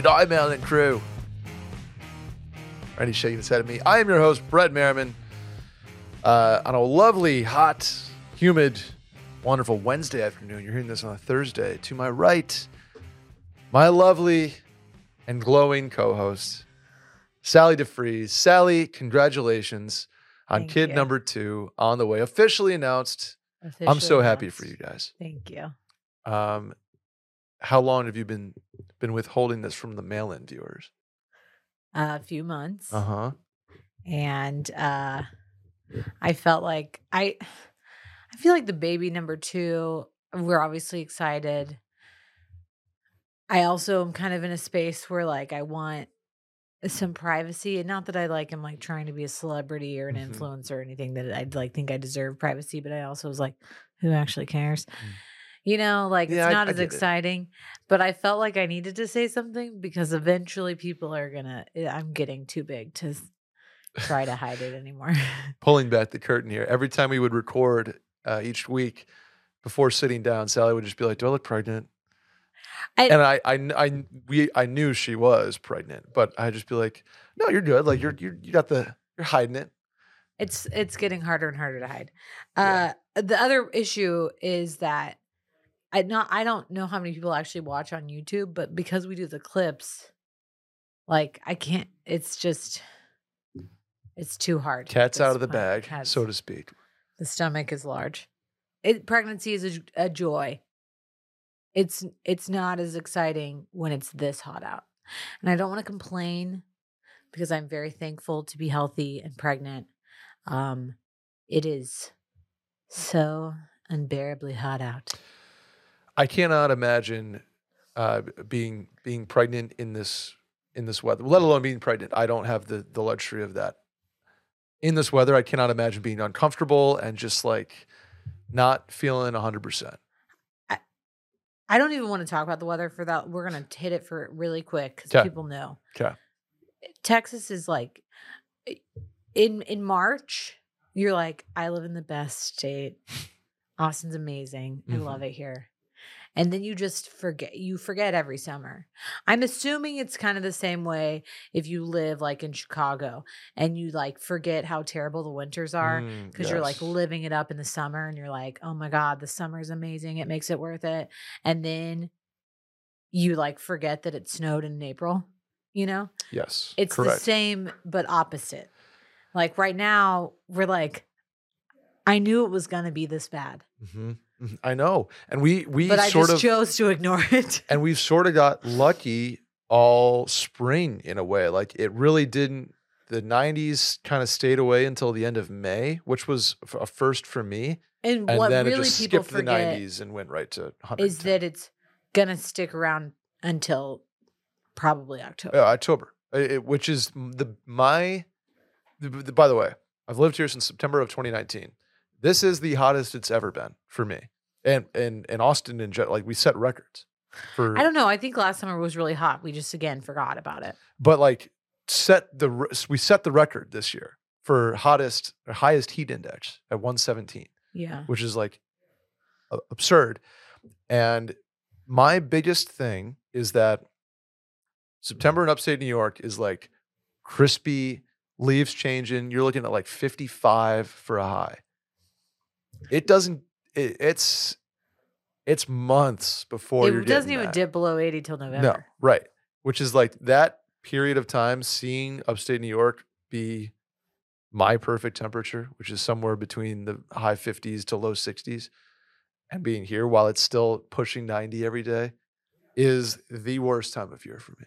G'day, Mountain Crew. Randy's shaking his head at me. I am your host, Brett Merriman. Uh, on a lovely, hot, humid, wonderful Wednesday afternoon. You're hearing this on a Thursday. To my right, my lovely and glowing co-host, Sally DeFries. Sally, congratulations on Thank kid you. number two on the way. Officially announced. I'm so Officially happy for you guys. Thank you. Um, how long have you been been withholding this from the mail-in viewers? a few months, Uh huh. and uh, I felt like I, I feel like the baby number two. We're obviously excited. I also am kind of in a space where like I want some privacy, and not that I like am like trying to be a celebrity or an Mhm. influencer or anything that I'd like think I deserve privacy, but I also was like, who actually cares? You know, like. Yeah, it's not I as it. exciting, but I felt like I needed to say something because eventually people are gonna. eh, I'm getting too big to try to hide it anymore. Pulling back the curtain here. Every time we would record uh, each week, before sitting down, Sally would just be like, "Do I look pregnant?" I- and I, I, I, we, I knew she was pregnant, but I'd just be like, "No, you're good. Like you're, you're, you got the, you're hiding it." it's it's getting harder and harder to hide. Yeah. Uh, the other issue is that I not I don't know how many people actually watch on YouTube, but because we do the clips, like I can't. It's just it's too hard. Cat's out of the point. bag, Cat's- so to speak. the stomach is large. It pregnancy is a joy. It's it's not as exciting when it's this hot out. And I don't want to complain because I'm very thankful to be healthy and pregnant. Um it is so unbearably hot out. I cannot imagine uh, being being pregnant in this in this weather, let alone being pregnant. I don't have the the luxury of that. In this weather, I cannot imagine being uncomfortable and just like not feeling hundred percent. I don't even want to talk about the weather for that. We're going to hit it for really quick 'Kay. people know. 'Kay. Texas is like in in March, you're like, I live in the best state. Austin's amazing. I Mhm. love it here. And then you just forget you forget every summer. I'm assuming it's kind of the same way if you live like in Chicago and you like forget how terrible the winters are Mm, because you're like living it up in the summer and you're like, oh my God, the summer is amazing. It makes it worth it. And then you like forget that it snowed in April, you know? yes, It's correct. the same but opposite. Like right now, we're like, I knew it was gonna be this bad, Mhm, mhm. Mm-hmm. I know, and we we but I sort just of chose to ignore it. and we've sort of got lucky all spring in a way. Like it really didn't. The '90s kind of stayed away until the end of May, which was a first for me. And, and what then it really just people skipped the forget 90s and went right to 110. is that it's gonna stick around until probably October. Yeah, October, it- which is the my. the- the- by the way, I've lived here since September of 2019. This is the hottest it's ever been for me, and and and Austin in general. Like we set records for, I don't know. I think last summer was really hot. We just again forgot about it. but like set the we set the record this year for hottest or highest heat index at 117. Yeah. which is like absurd. And my biggest thing is that September in upstate New York is like crispy, leaves changing. You're looking at like 55 for a high. It doesn't, it, it's, it's months before you're it doesn't even that. dip below 80 till November. No, right. Which is like that period of time seeing upstate New York be my perfect temperature, which is somewhere between the high 50s to low 60s, and being here while it's still pushing 90 every day is the worst time of year for me.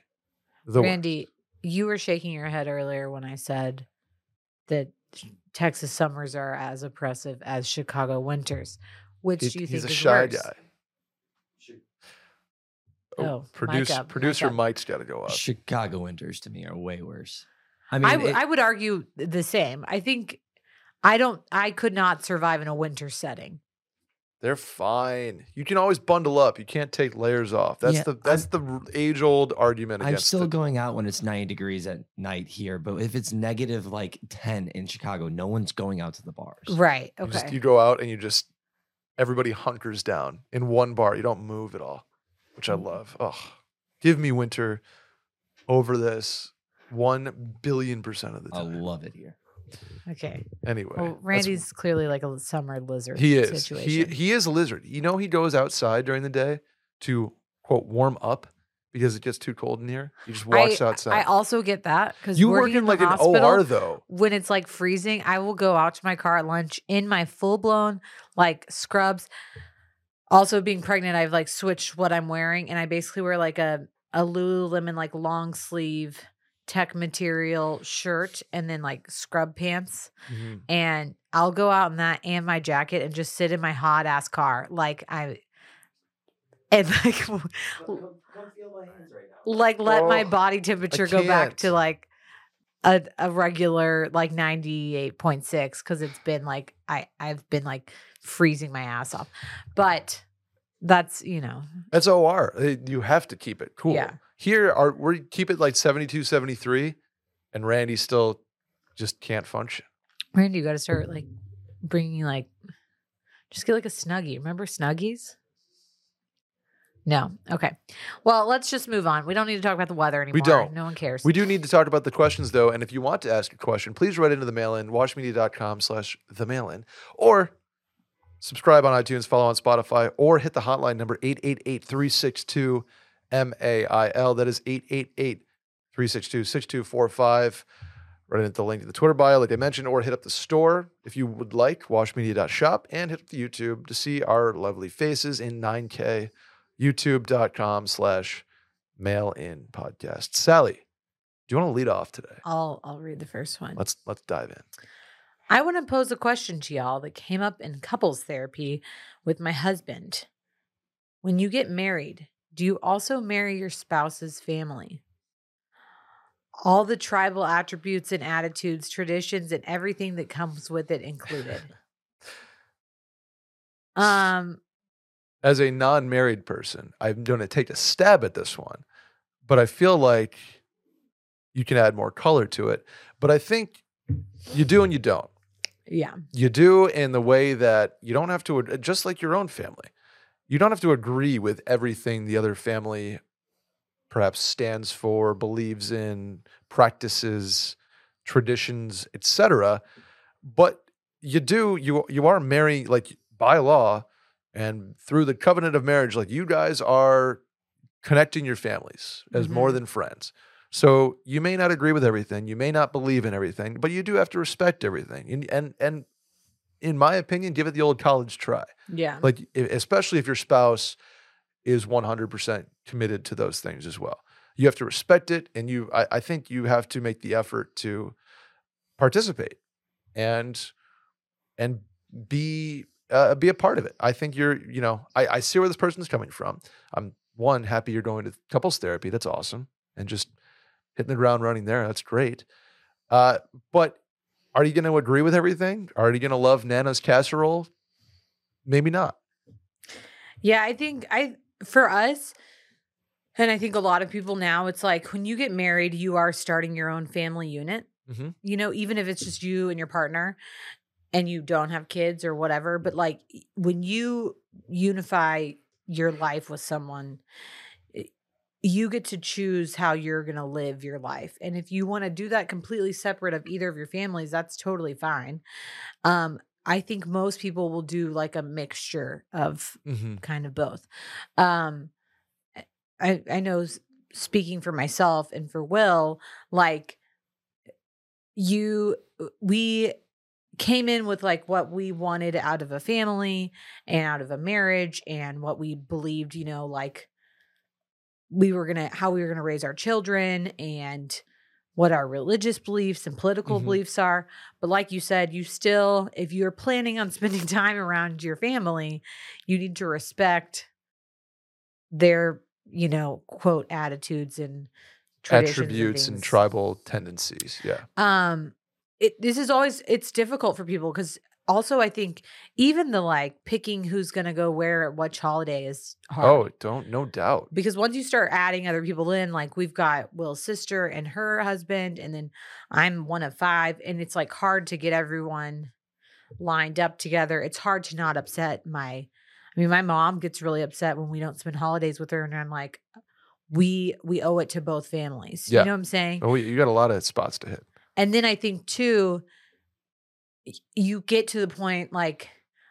The worst. Randy, you were shaking your head earlier when I said that Texas summers are as oppressive as Chicago winters. Which He- do you he's think a is shy worse? guy. Oh, oh, mic produce, up, producer up. Mike's got to go up. Chicago winters to me are way worse. I mean, I, w- it- I would argue the same. I think I don't. I could not survive in a winter setting. They're fine. You can always bundle up. You can't take layers off. That's Yeah, the that's the age old argument I'm still the- going out when it's 90 degrees at night here, but if it's negative like 10 in Chicago, no one's going out to the bars. Right. You Okay. just you go out and you just everybody hunkers down in one bar. You don't move at all, which I Mm. love. Oh, give me winter over this one billion percent of the time. I love it here. Okay. anyway, Well, Randy's clearly like a summer lizard. he is he Situation. he is a lizard. You know he goes outside during the day to quote warm up because it gets too cold in here. He just walks I, outside. I also get that because you work in like an hospital, OR though. when it's like freezing, I will go out to my car at lunch in my full blown like scrubs. Also, being pregnant, I've like switched what I'm wearing, and I basically wear like a a Lululemon like long sleeve tech material shirt and then like scrub pants. Mhm. And I'll go out in that and my jacket and just sit in my hot ass car like I and like like let my Oh, body temperature go back to like a, a regular like 98.6 because it's been like I I've been like freezing my ass off. But that's you know That's OR. You have to keep it cool. Yeah. Here are we keep it like 72, 73, and Randy still just can't function. Randy, you got to start like bringing like just get like a snuggie. Remember snuggies? No. Okay. Well, let's just move on. We don't need to talk about the weather anymore. We don't. No one cares. We do need to talk about the questions though, and if you want to ask a question, please write into the mail in, watchmedia.com slash the mail in, or subscribe on iTunes, follow on Spotify, or hit the hotline number 888-362 MAIL. That is 888-362-6245. Write into the link to the Twitter bio, like I mentioned, or hit up the store if you would like, washmedia.shop, and hit up the YouTube to see our lovely faces in 9K, youtube.com slash mail in podcast. Sally, do you want to lead off today? I'll I'll read the first one. Let's let's dive in. I want to pose a question to y'all that came up in couples therapy with my husband. When you get married, do you also marry your spouse's family? All the tribal attributes and attitudes, traditions, and everything that comes with it included. Um, As a non-married person, I'm going to take a stab at this one, but I feel like you can add more color to it. But I think you do and you don't. yeah. You do in the way that you don't have to, just like your own family, you don't have to agree with everything the other family perhaps stands for, believes in, practices, traditions, etc. But you do, you you are married like by law and through the covenant of marriage, like you guys are connecting your families as more Mhm. than friends. So you may not agree with everything, you may not believe in everything, but you do have to respect everything. And and, and in my opinion, give it the old college try. Yeah. Like especially if your spouse is 100% committed to those things as well. You have to respect it and you I, I think you have to make the effort to participate and and be uh, be a part of it. I think you're, you know, I, I see where this person's coming from. I'm one happy you're going to couples therapy. That's awesome, and just hitting the ground running there. That's great. Uh, but are you going to agree with everything? Are you going to love Nana's casserole? Maybe not. Yeah, I think I for us, and I think a lot of people now, it's like when you get married, you are starting your own family unit. Mhm. You know, even if it's just you and your partner and you don't have kids or whatever, but like when you unify your life with someone, you get to choose how you're going to live your life. And if you want to do that completely separate of either of your families, that's totally fine. Um, I think most people will do like a mixture of Mm-hmm. kind of both. Um, I I know speaking for myself and for Will, like you, uh, we came in with like what we wanted out of a family and out of a marriage and what we believed, you know, like we were gonna how we were gonna raise our children and what our religious beliefs and political Mhm. beliefs are. But like you said, you still, if you're planning on spending time around your family, you need to respect their, you know, quote attitudes and Attributes and, things. tribal tendencies. Yeah. Um, it this is always it's difficult for people because also I think even the like picking who's gonna go where at which holiday is hard Oh, don't no doubt. because once you start adding other people in, like we've got Will's sister and her husband, and then I'm one of five, and it's like hard to get everyone lined up together. It's hard to not upset my. I mean, my mom gets really upset when we don't spend holidays with her, and I'm like, we we owe it to both families. Yeah. You know what I'm saying? Oh, you got a lot of spots to hit. And then I think too, you get to the point like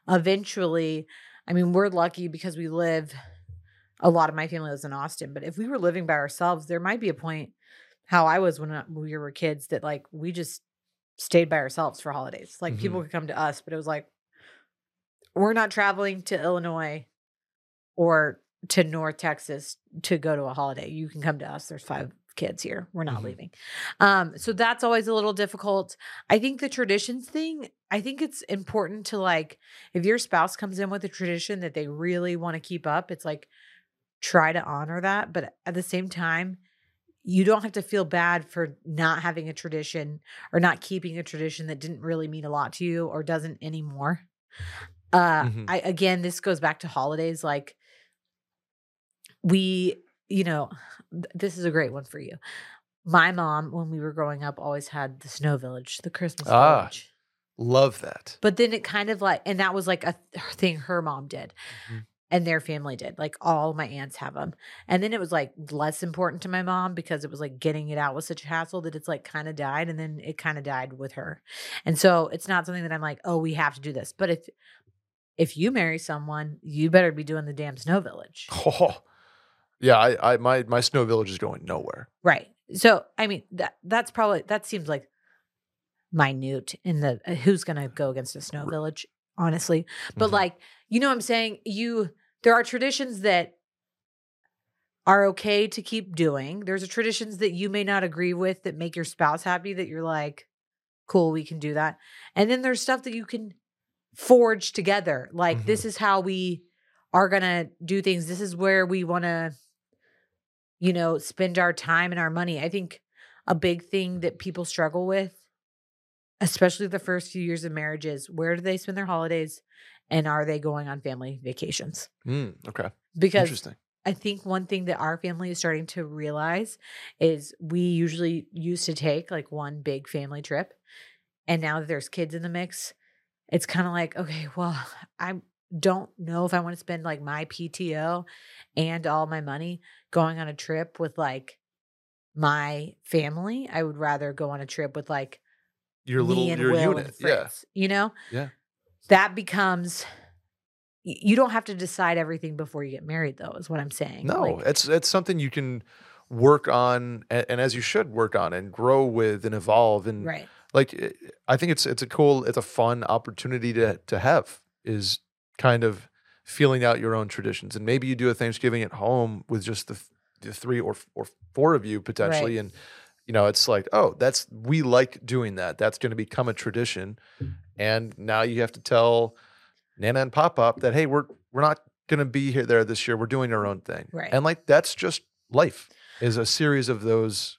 eventually. I mean, we're lucky because we live. A lot of my family lives in Austin, but if we were living by ourselves, there might be a point. How I was when uh, we were kids, that like we just stayed by ourselves for holidays. Like people mm-hmm. could come to us, but it was like we're not traveling to Illinois or to North Texas to go to a holiday. You can come to us. There's five kids here. We're not Mhm. leaving. Um, so that's always a little difficult. I think the traditions thing, I think it's important to like, if your spouse comes in with a tradition that they really want to keep up, it's like try to honor that. But at the same time, you don't have to feel bad for not having a tradition or not keeping a tradition that didn't really mean a lot to you or doesn't anymore. Uh, Mhm. I again, this goes back to holidays. Like we, you know, th- this is a great one for you. My mom, when we were growing up, always had the snow village, the Christmas Ah. village. Love that. But then it kind of like, and that was like a th- thing her mom did Mhm. and their family did. Like all my aunts have them. And then it was like less important to my mom because it was like getting it out was such a hassle that it's like kind of died. And then it kind of died with her. And so it's not something that I'm like, oh, we have to do this. But if, if you marry someone, you better be doing the damn snow village. Oh, yeah. I, I, my, my snow village is going nowhere. Right. So I mean that that's probably that seems like minute in the uh, who's going to go against a snow village, honestly. But Mhm. like you know what I'm saying, you there are traditions that are okay to keep doing. There's a traditions that you may not agree with that make your spouse happy that you're like cool, we can do that. And then there's stuff that you can forge together. Like Mhm. this is how we are going to do things. This is where we want to you know, spend our time and our money. I think a big thing that people struggle with, especially the first few years of marriage, is where do they spend their holidays and are they going on family vacations? Mm, okay. Because Interesting. I think one thing that our family is starting to realize is we usually used to take like one big family trip. And now that there's kids in the mix, it's kind of like, okay, well, I don't know if I want to spend like my PTO and all my money going on a trip with like my family. I would rather go on a trip with like Your little, your Will unit. Yeah. You know? Yeah. That becomes you don't have to decide everything before you get married though, is what I'm saying. No, Like, it's it's something you can work on, and, and as you should work on and grow with and evolve. And right. like, eh, I think it's it's a cool, it's a fun opportunity to to have is kind of feeling out your own traditions, and maybe you do a Thanksgiving at home with just the, th- the three or f- or four of you potentially, and you know, it's like, oh, that's we like doing that. That's going to become a tradition, and now you have to tell Nana and Pop Up that hey, we're we're not going to be here there this year. We're doing our own thing, Right. And like that's just life is a series of those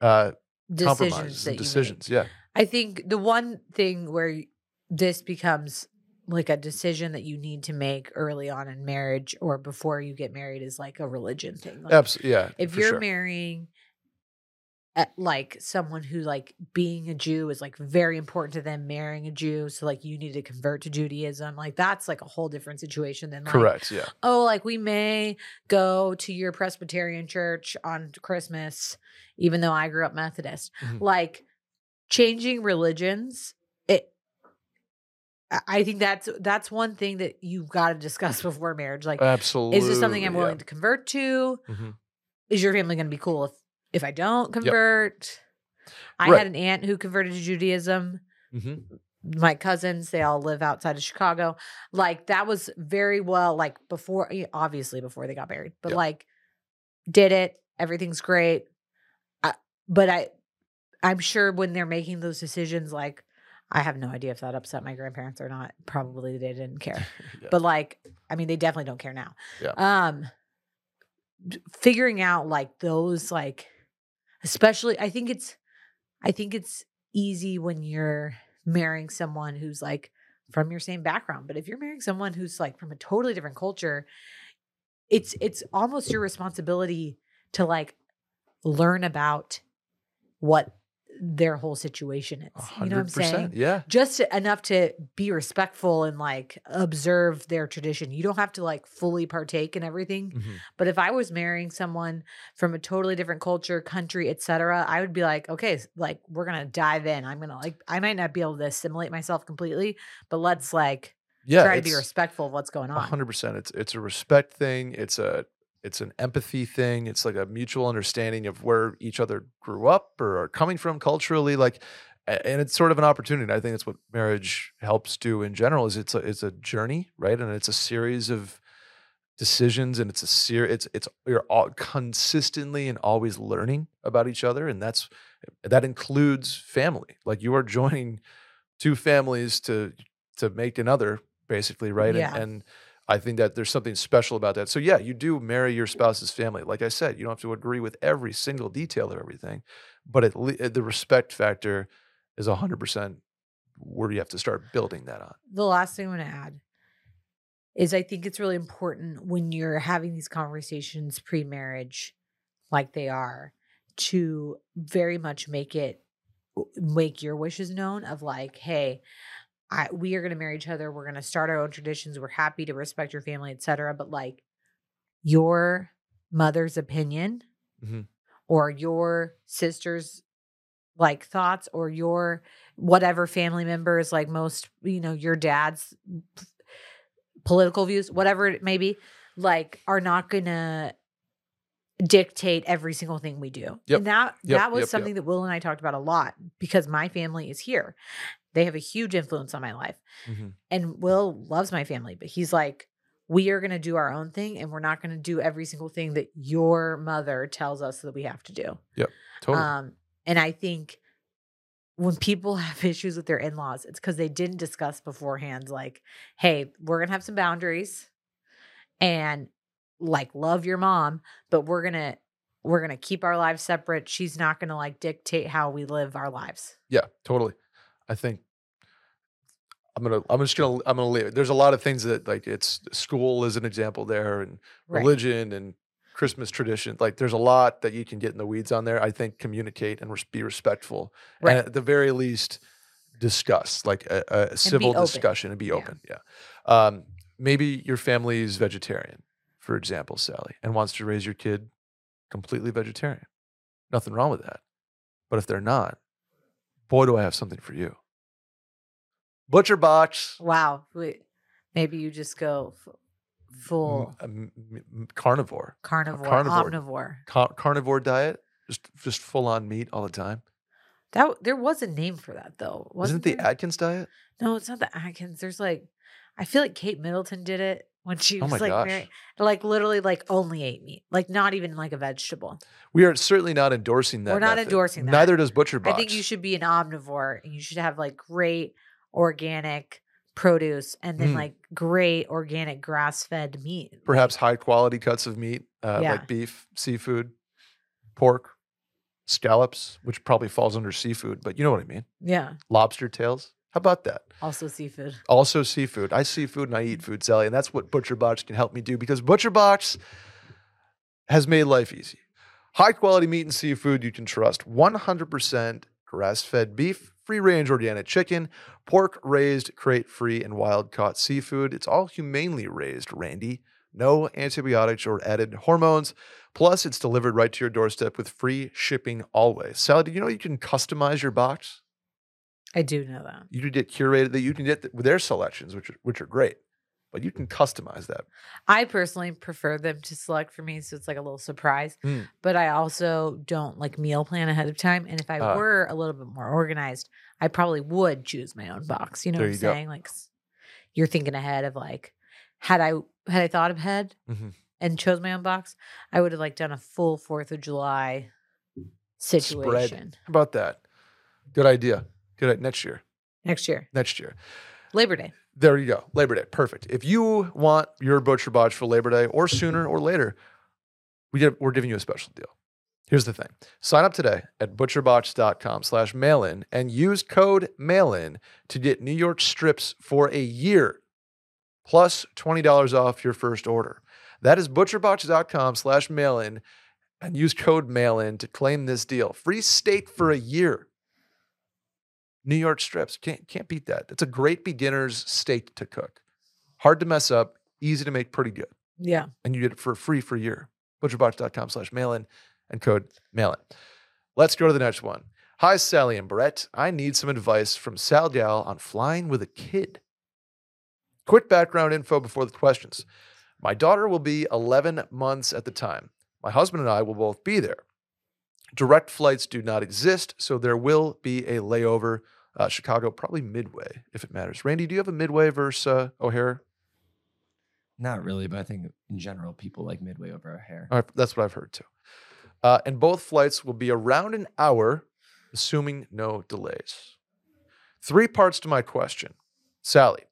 uh, Decisions compromises and decisions. Yeah, I think the one thing where this becomes like a decision that you need to make early on in marriage or before you get married is like a religion thing. Like, absolutely. Yeah, if you're sure. marrying uh, like someone who like being a Jew is like very important to them marrying a Jew so like you need to convert to Judaism like that's like a whole different situation than like correct. Yeah, oh like we may go to your Presbyterian church on Christmas even though I grew up Methodist Mhm. like changing religions I- think that's that's one thing that you've got to discuss before marriage like absolutely. is this something I'm yeah. willing to convert to Mhm. is your family going to be cool if if I don't convert? I Right. had an aunt who converted to Judaism. Mhm. My cousins, they all live outside of Chicago. Like that was very well like before obviously before they got married. But Yep. like did it, everything's great. I, but I I'm sure when they're making those decisions like I have no idea if that upset my grandparents or not. Probably they didn't care Yeah. but like i mean they definitely don't care now Yeah. um figuring out like those like especially i think it's i think it's easy when you're marrying someone who's like from your same background but if you're marrying someone who's like from a totally different culture it's it's almost your responsibility to like learn about what their whole situation is. A You know what I'm saying? Yeah. Just enough to be respectful and like observe their tradition. You don't have to like fully partake in everything. Mhm. But if I was marrying someone from a totally different culture, country, etc., I would be like, okay, like we're gonna dive in. I'm gonna like I might not be able to assimilate myself completely, but let's like Yeah. try to be respectful of what's going on. hundred percent. It's it's a respect thing. It's a it's an empathy thing. It's like a mutual understanding of where each other grew up or are coming from culturally. Like, and it's sort of an opportunity. I think that's what marriage helps do in general. Is it's a it's a journey, right? And it's a series of decisions, and it's a ser- It's it's you're all consistently and always learning about each other, and that's that includes family. Like you are joining two families to to make another, basically, right? Yeah. And, and I think that there's something special about that. So yeah, you do marry your spouse's family. Like I said, you don't have to agree with every single detail of everything, but at le- the respect factor is 100% where you have to start building that on. the last thing I'm going to add is I think it's really important when you're having these conversations pre marriage, like they are, to very much make it make your wishes known of like, hey, I, we are going to marry each other. We're going to start our own traditions. We're happy to respect your family, etc. But like your mother's opinion Mhm. or your sister's like thoughts or your whatever family members like most you know your dad's p- political views whatever it may be like are not gonna dictate every single thing we do Yep. and that Yep, that was yep. something that will and i talked about a lot because my family is here they have a huge influence on my life Mhm. and will loves my family but he's like we are going to do our own thing and we're not going to do every single thing that your mother tells us that we have to do Yep. Totally. um, and I think when people have issues with their in laws, it's because they didn't discuss beforehand, like, hey, we're going to have some boundaries and like love your mom, but we're going to. We're gonna keep our lives separate. She's not gonna like dictate how we live our lives. yeah, totally. I think I'm gonna. I'm just gonna. I'm gonna leave. it. There's a lot of things that like it's school is an example there, and Right. religion and Christmas tradition. Like there's a lot that you can get in the weeds on there. I think communicate and res- be respectful, Right. and at the very least, discuss like a, a civil discussion and be Yeah. open. Yeah. Um, maybe your family is vegetarian, for example, Sally, and wants to raise your kid completely vegetarian. Nothing wrong with that. But if they're not, boy, do I have something for you. Butcher box. Wow. Wait, maybe you just go f- full m- m- m- carnivore, carnivore, carnivore. omnivore. Car- carnivore diet, just just full on meat all the time. That there was a name for that though. Wasn't Isn't it the there? Atkins diet? No, it's not the Atkins. There's like, I feel like Kate Middleton did it when she Oh was my like, gosh. like literally like only ate meat, like not even like a vegetable. We are certainly not endorsing that. We're not method. endorsing that. Neither does Butcher Box. I think you should be an omnivore and you should have like great organic produce and then Mm. like great organic grass fed meat. perhaps high quality cuts of meat, uh, Yeah. like beef, seafood, pork, scallops, which probably falls under seafood, but you know what I mean. Yeah. Lobster tails. How about that? Also seafood. Also seafood. I seafood and I eat food, Sally, and that's what Butcher Box can help me do because Butcher Box has made life easy. High quality meat and seafood you can trust. 100% grass fed beef, free range organic chicken, pork raised, crate free, and wild caught seafood. It's all humanely raised, Randy. No antibiotics or added hormones. Plus, it's delivered right to your doorstep with free shipping always. Sally, did you know you can customize your box? I do know that. you can get curated that you can get their selections which are, which are great but you can customize that I personally prefer them to select for me, so it's like a little surprise. Mm. But I also don't like meal plan ahead of time. And if I Ah. were a little bit more organized, I probably would choose my own box. You know what I'm go. saying? Like you're thinking ahead of like, had I had I thought ahead Mhm. and chose my own box, I would have like done a full Fourth of July situation how about that good idea good next year next year, next year Labor Day. There you go. Labor day. Perfect. If you want your butcher box for labor day or sooner or later we get, we're giving you a special deal. Here's the thing. Sign up today at butcherbox.com slash mail-in and use code mail-in to get new york strips for a year plus $20 off your first order. That is butcherbox.com slash mail-in and use code mail-in to claim this deal. Free steak for a year New York strips. Can't can't beat that. It's a great beginner's steak to cook. Hard to mess up, easy to make pretty good. Yeah. And you get it for free for a year. Butcherbox.com slash mail-in and code mail-in. Let's go to the next one. Hi, Sally and Brett. I need some advice from Sal Gal on flying with a kid. Quick background info before the questions. My daughter will be 11 months at the time. My husband and I will both be there. Direct flights do not exist, so there will be a layover. Uh, Chicago, probably Midway, if it matters. Randy, do you have a Midway versus uh, O'Hare? Not really, but I think in general, people like Midway over O'Hare. Uh, that's what I've heard too. Uh, and both flights will be around an hour, assuming no delays. Three parts to my question. Sally,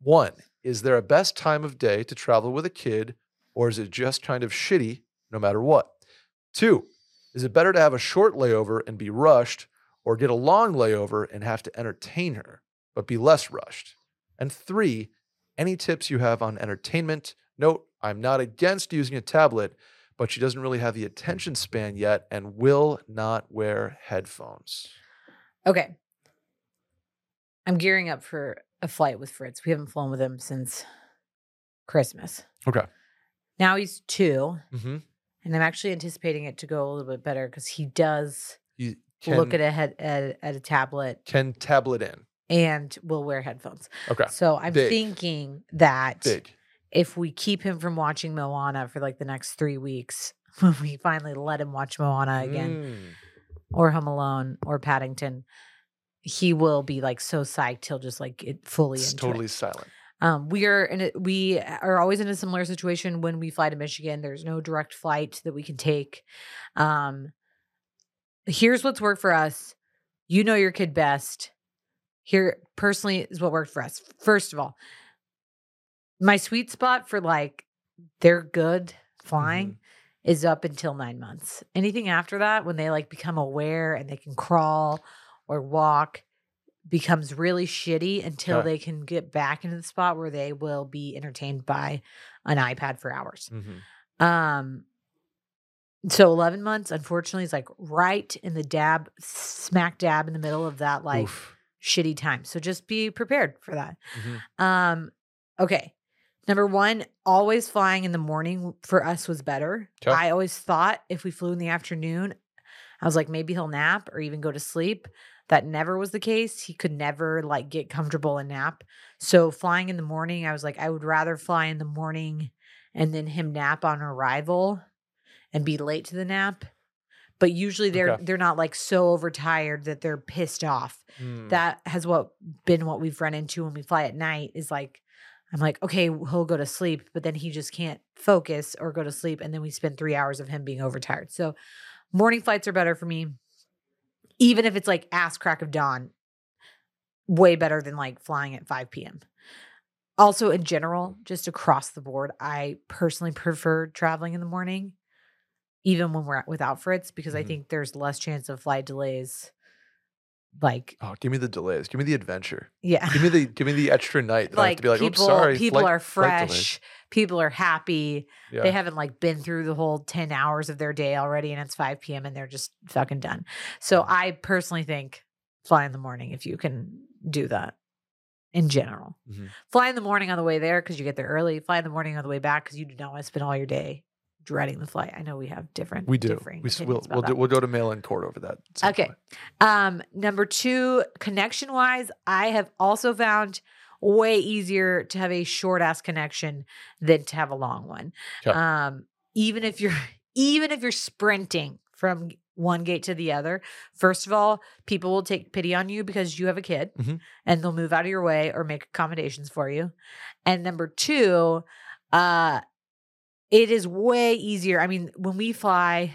one, is there a best time of day to travel with a kid, or is it just kind of shitty no matter what? Two, is it better to have a short layover and be rushed, or get a long layover and have to entertain her, but be less rushed? And three, any tips you have on entertainment? Note, I'm not against using a tablet, but she doesn't really have the attention span yet and will not wear headphones. Okay. I'm gearing up for a flight with Fritz. We haven't flown with him since Christmas. Okay. Now he's 2 Mm-hmm. And I'm actually anticipating it to go a little bit better because he does can, look at a head at, at a tablet can tablet in. and will wear headphones. Okay. So I'm Big. thinking that Big. if we keep him from watching Moana for like the next three weeks, when we finally let him watch Moana again, Mm. or Home Alone, or Paddington, he will be like so psyched he'll just like get fully It's totally it. silent. Um, we are in a, we are always in a similar situation when we fly to Michigan. There's no direct flight that we can take. Um, here's what's worked for us. You know your kid best. Here, personally, is what worked for us. First of all, my sweet spot for like they're good flying is up until nine months. Anything after that, when they like become aware and they can crawl or walk, becomes really shitty until Okay. they can get back into the spot where they will be entertained by an iPad for hours. Mhm. Um, so 11 months, unfortunately, is like right in the dab, smack dab in the middle of that like Oof. shitty time. So just be prepared for that. Mhm. Um, okay. Number one, always flying in the morning for us was better. I always thought if we flew in the afternoon, I was like, maybe he'll nap or even go to sleep. That never was the case. He could never like get comfortable and nap. So flying in the morning, I was like, I would rather fly in the morning and then him nap on arrival and be late to the nap. But usually they're Okay. they're not like so overtired that they're pissed off Mm. that has what been what we've run into when we fly at night is like I'm like, okay, he'll go to sleep, but then he just can't focus or go to sleep. And then we spend three hours of him being overtired. So morning flights are better for me. Even if it's like ass crack of dawn, way better than like flying at 5 p.m. Also, in general, just across the board, I personally prefer traveling in the morning, even when we're without Fritz, because I Mhm. think there's less chance of flight delays. Like, Oh, give me the delays. Give me the adventure. yeah. Give me the give me the extra night that I have like to be like, people, oops, sorry. people flight- are fresh. People are happy. Yeah. They haven't like been through the whole 10 hours of their day already and it's 5 p.m. and they're just fucking done. So. I personally think fly in the morning if you can do that in general. Mhm. Fly in the morning on the way there because you get there early. Fly in the morning on the way back because you do not want to spend all your day dreading the flight. I know we have different we do. We, we'll, we'll, do, we'll go to mail in court over that. Okay. Um, number two, connection wise, I have also found way easier to have a short ass connection than to have a long one. Okay. Um, even if you're even if you're sprinting from one gate to the other, first of all, people will take pity on you because you have a kid Mhm. and they'll move out of your way or make accommodations for you. And number two, uh it is way easier. I mean, when we fly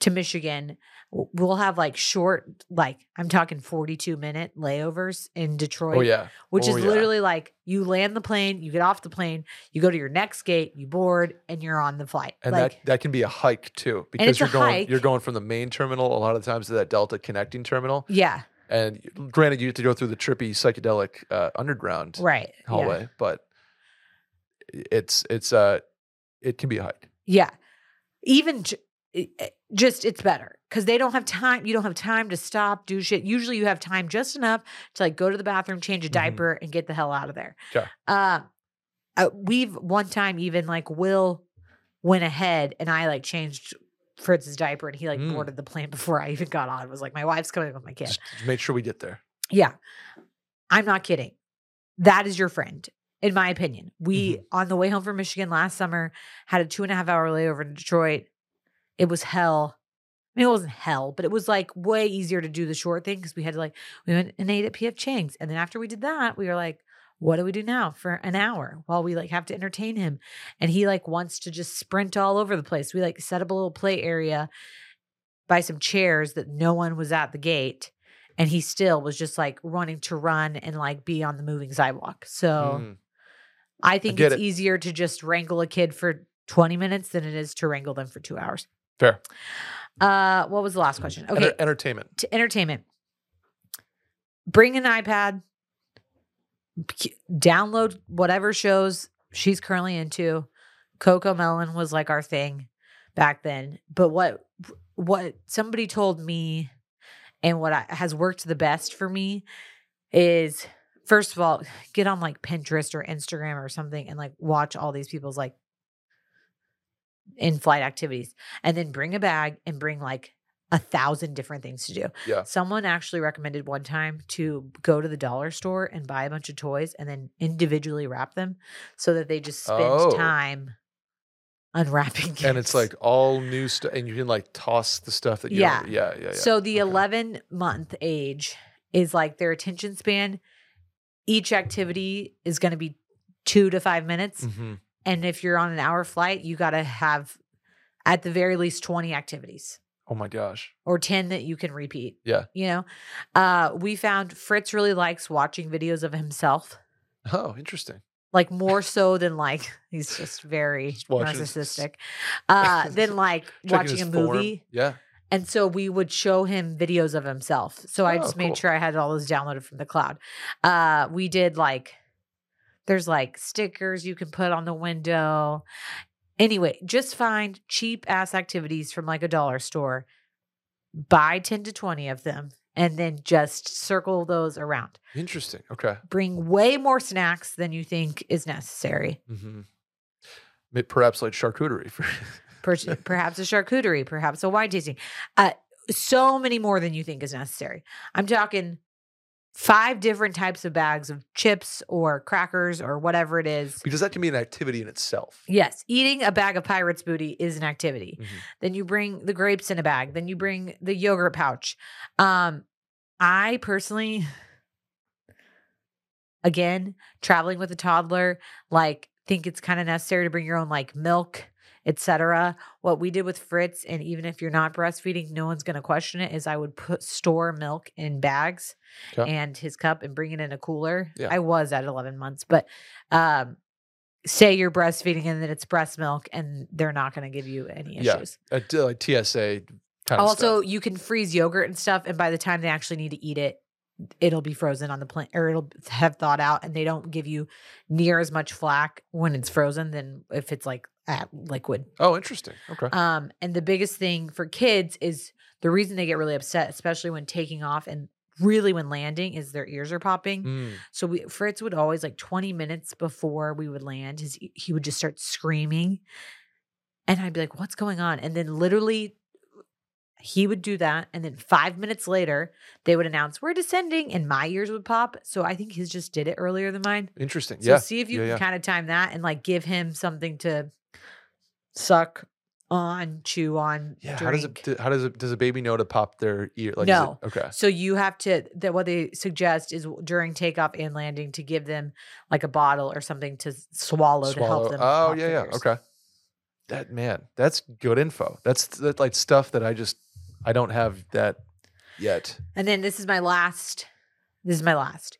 to Michigan, we'll have like short, like I'm talking 42 minute layovers in Detroit, Oh yeah. which Oh, is yeah. literally like you land the plane, you get off the plane, you go to your next gate, you board, and you're on the flight. And like, that that can be a hike too because you're going hike. you're going from the main terminal a lot of times to that Delta connecting terminal. yeah, And granted, you have to go through the trippy psychedelic uh, underground right. yeah. hallway, but it's it's uh it can be a hike. Yeah. Even j- it, just it's better because they don't have time. You don't have time to stop, do shit. Usually, you have time just enough to like go to the bathroom, change a Mhm. diaper, and get the hell out of there. Okay. Uh, uh, we've one time even like Will went ahead and I like changed Fritz's diaper and he like Mm. boarded the plane before I even got on. It was like my wife's coming with my kid. Just make sure we get there. Yeah. I'm not kidding. That is your friend, in my opinion. We, Mm-hmm. on the way home from Michigan last summer, had a two and a half hour layover in Detroit. It was hell. I mean, it wasn't hell, but it was like way easier to do the short thing because we had to like, we went and ate at PF Chang's. And then after we did that, we were like, what do we do now for an hour while we like have to entertain him? And he like wants to just sprint all over the place. We like set up a little play area by some chairs that no one was at the gate and he still was just like running to run and like be on the moving sidewalk. So Mm. I think get it's it. easier to just wrangle a kid for 20 minutes than it is to wrangle them for two hours. Fair. Uh, what was the last question? Enter- Okay, entertainment. to entertainment. Bring an iPad. Download whatever shows she's currently into. Cocomelon was like our thing back then. But what what somebody told me and what I, has worked the best for me is first of all get on like Pinterest or Instagram or something and like watch all these people's like in flight activities and then bring a bag and bring like a thousand different things to do. Yeah. Someone actually recommended one time to go to the dollar store and buy a bunch of toys and then individually wrap them so that they just spend Oh. time unwrapping And it's like all new stuff, and you can like toss the stuff that you Yeah. yeah, yeah, yeah. So the Okay. 11 month age is like their attention span. Each activity is going to be two to five minutes. Mhm. And if you're on an hour flight, you got to have at the very least 20 activities Oh my gosh. or 10 that you can repeat. Yeah. You know, uh, we found Fritz really likes watching videos of himself, Oh, interesting. like more so than like he's just very Just watching his- narcissistic, uh, than like watching a form. movie. Yeah. And so we would show him videos of himself. So I Oh, just made cool. sure I had all those downloaded from the cloud. Uh, we did like, there's like stickers you can put on the window. Anyway, just find cheap ass activities from like a dollar store, buy 10 to 20 of them, and then just circle those around. Interesting. Okay. Bring way more snacks than you think is necessary. Mm-hmm. Perhaps like charcuterie. For Per- perhaps a charcuterie, perhaps a wine tasting. Uh, so many more than you think is necessary. I'm talking five different types of bags of chips or crackers or whatever it is. because that can be an activity in itself. Yes, eating a bag of pirate's booty is an activity. Mhm. Then you bring the grapes in a bag. Then you bring the yogurt pouch. Um, I personally, again, traveling with a toddler, like think it's kind of necessary to bring your own like milk, etc. What we did with Fritz, and even if you're not breastfeeding, no one's going to question it. Is I would put store milk in bags Okay. and his cup and bring it in a cooler. Yeah. I was at 11 months, but um, say you're breastfeeding and then it's breast milk, and they're not going to give you any Yeah. issues. Uh, like TSA kind Also, stuff. you can freeze yogurt and stuff, and by the time they actually need to eat it, it'll be frozen on the plane or it'll have thawed out, and they don't give you near as much flack when it's frozen than if it's like at liquid. Oh, interesting. Okay. Um, and the biggest thing for kids is the reason they get really upset, especially when taking off and really when landing, is their ears are popping. Mm. So we Fritz would always like 20 minutes before we would land, his he would just start screaming. And I'd be like, what's going on? And then literally he would do that. And then five minutes later, they would announce, We're descending, and my ears would pop. So I think his just did it earlier than mine. Interesting. So yeah. see if you yeah, can yeah. kind of time that and like give him something to suck on, chew on, Yeah. drink. How does it? How does it? Does a baby know to pop their ear? Like, No. it- okay. So you have to that what they suggest is during takeoff and landing to give them like a bottle or something to s- swallow, to help them. Oh yeah, yeah. ears. Okay. That man, that's good info. That's that like stuff that I just I don't have that yet. And then this is my last. This is my last.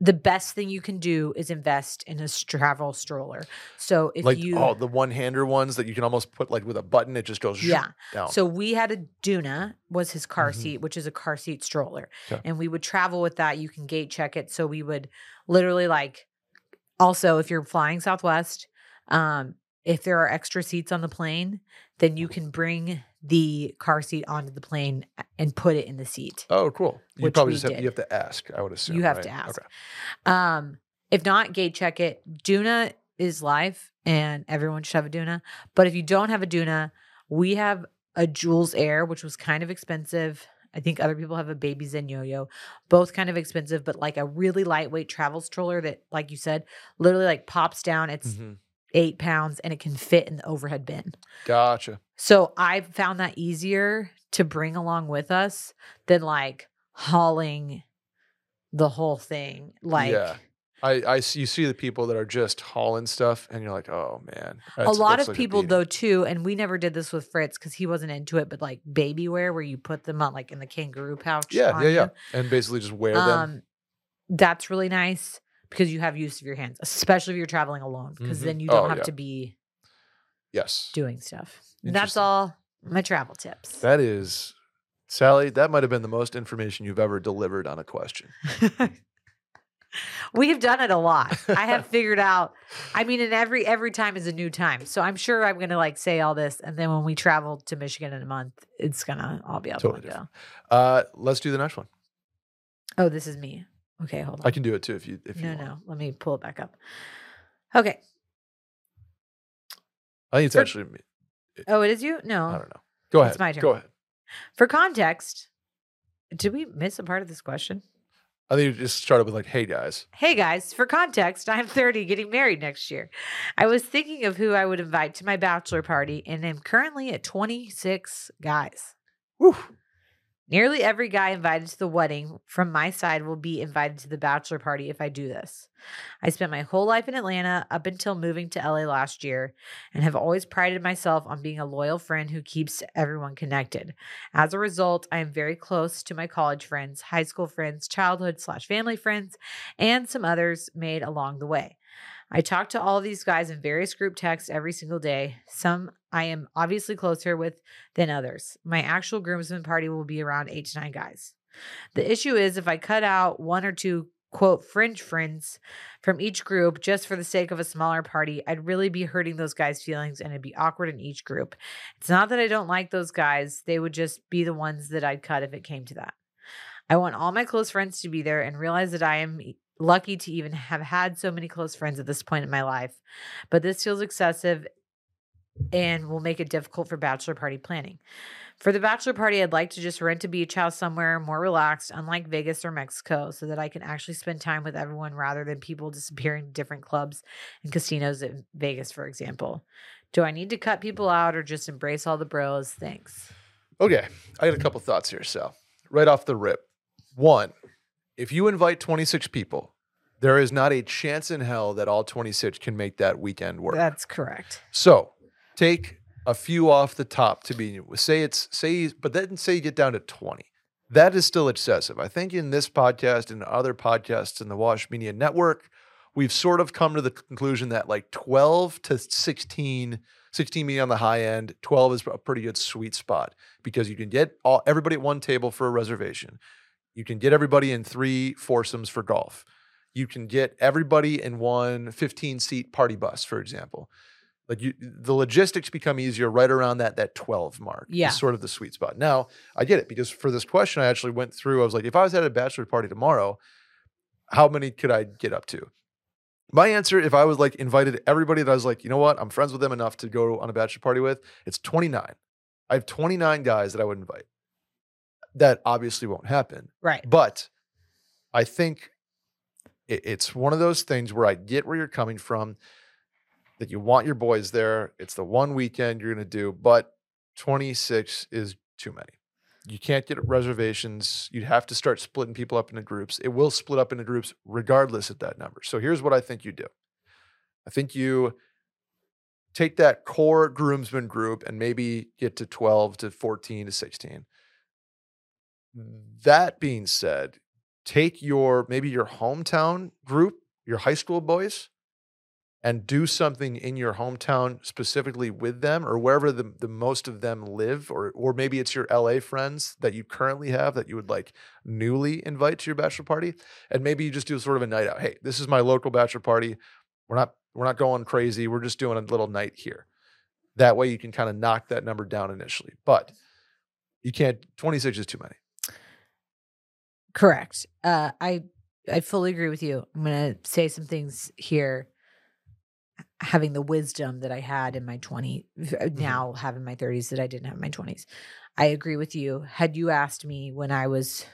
The best thing you can do is invest in a travel stroller. So if like you oh, the one hander ones that you can almost put like with a button, it just goes Yeah. down. So we had a Doona was his car Mhm. seat, which is a car seat stroller. Okay. And we would travel with that. You can gate check it. So we would literally like also if you're flying Southwest, um, if there are extra seats on the plane, then you can bring the car seat onto the plane and put it in the seat. Oh, cool. You probably just have did. you have to ask. I would assume. You have right? to ask. Okay. Um, if not, gate check it. Doona is live and everyone should have a Doona. But if you don't have a Doona, we have a Joolz Aer, which was kind of expensive. I think other people have a Babyzen Yo-Yo, both kind of expensive, but like a really lightweight travel stroller that, like you said, literally like pops down. It's Mhm. eight pounds and it can fit in the overhead bin. Gotcha. So I've found that easier to bring along with us than like hauling the whole thing. Like yeah. I, I see, you see the people that are just hauling stuff, and you're like, oh man. a lot of like people though too, and we never did this with Fritz because he wasn't into it, but like baby wear where you put them on like in the kangaroo pouch. Yeah, yeah, yeah, and basically just wear them. Um, that's really nice because you have use of your hands, especially if you're traveling alone, because Mhm. then you don't Oh, have yeah. to be Yes, doing stuff. That's all my travel tips. that is, Sally. That might have been the most information you've ever delivered on a question. We've done it a lot. I have figured out. I mean, and every every time is a new time. So I'm sure I'm gonna like say all this, and then when we travel to Michigan in a month, it's gonna all be out Totally the window. Uh, let's do the next one. Oh, this is me. Okay, hold on. I can do it too if you if you no, no. Let me pull it back up. Okay. I think it's For- actually me. Oh, it is you? No. I don't know. Go ahead. It's my turn. Go ahead. For context, did we miss a part of this question? I think you just started with like, "Hey guys." Hey guys, for context, I'm 30 getting married next year. I was thinking of who I would invite to my bachelor party and am currently at 26 guys. Woo. Nearly every guy invited to the wedding from my side will be invited to the bachelor party if I do this. I spent my whole life in Atlanta up until moving to LA last year and have always prided myself on being a loyal friend who keeps everyone connected. As a result, I am very close to my college friends, high school friends, childhood slash family friends, and some others made along the way. I talk to all these guys in various group texts every single day. Some I am obviously closer with than others. My actual groomsmen party will be around eight to nine guys. The issue is if I cut out one or two quote fringe friends from each group just for the sake of a smaller party, I'd really be hurting those guys' feelings and it'd be awkward in each group. It's not that I don't like those guys, they would just be the ones that I'd cut if it came to that. I want all my close friends to be there and realize that I am lucky to even have had so many close friends at this point in my life. But this feels excessive and will make it difficult for bachelor party planning. For the bachelor party, I'd like to just rent a beach house somewhere more relaxed, unlike Vegas or Mexico, so that I can actually spend time with everyone rather than people disappearing to different clubs and casinos in Vegas, for example. Do I need to cut people out or just embrace all the bros? Thanks. Okay, I got a couple thoughts here. So, right off the rip, one, if you invite 26 people, there is not a chance in hell that all 26 can make that weekend work. That's correct. So, take a few off the top to be say it's say but then say you get down to 20. That is still excessive. I think in this podcast and other podcasts in the Wash Media Network, we've sort of come to the conclusion that like 12 to 16 16 being on the high end 12 is a pretty good sweet spot because you can get all everybody at one table for a reservation you can get everybody in three foursomes for golf you can get everybody in one 15 seat party bus for example like you the logistics become easier right around that that 12 mark Yeah. is sort of the sweet spot now i get it because for this question i actually went through i was like if i was at a bachelor party tomorrow how many could i get up to my answer, if I was like invited everybody that I was like, you know what, I'm friends with them enough to go on a bachelor party with, it's 29. I have 29 guys that I would invite. That obviously won't happen. Right. But I think it, it's one of those things where I get where you're coming from, that you want your boys there. It's the one weekend you're going to do, but 26 is too many. You can't get reservations. You'd have to start splitting people up into groups. It will split up into groups regardless of that number. So here's what I think you do I think you take that core groomsmen group and maybe get to 12 to 14 to 16. That being said, take your maybe your hometown group, your high school boys, and do something in your hometown specifically with them or wherever the, the most of them live, or or maybe it's your LA friends that you currently have that you would like newly invite to your bachelor party. And maybe you just do sort of a night out. Hey, this is my local bachelor party. We're not We're not going crazy. We're just doing a little night here. That way you can kind of knock that number down initially. But you can't 26 is too many. Correct. Uh, I I fully agree with you. I'm gonna say some things here. Having the wisdom that I had in my 20 now have in my 30s that I didn't have in my 20s. I agree with you. Had you asked me when I was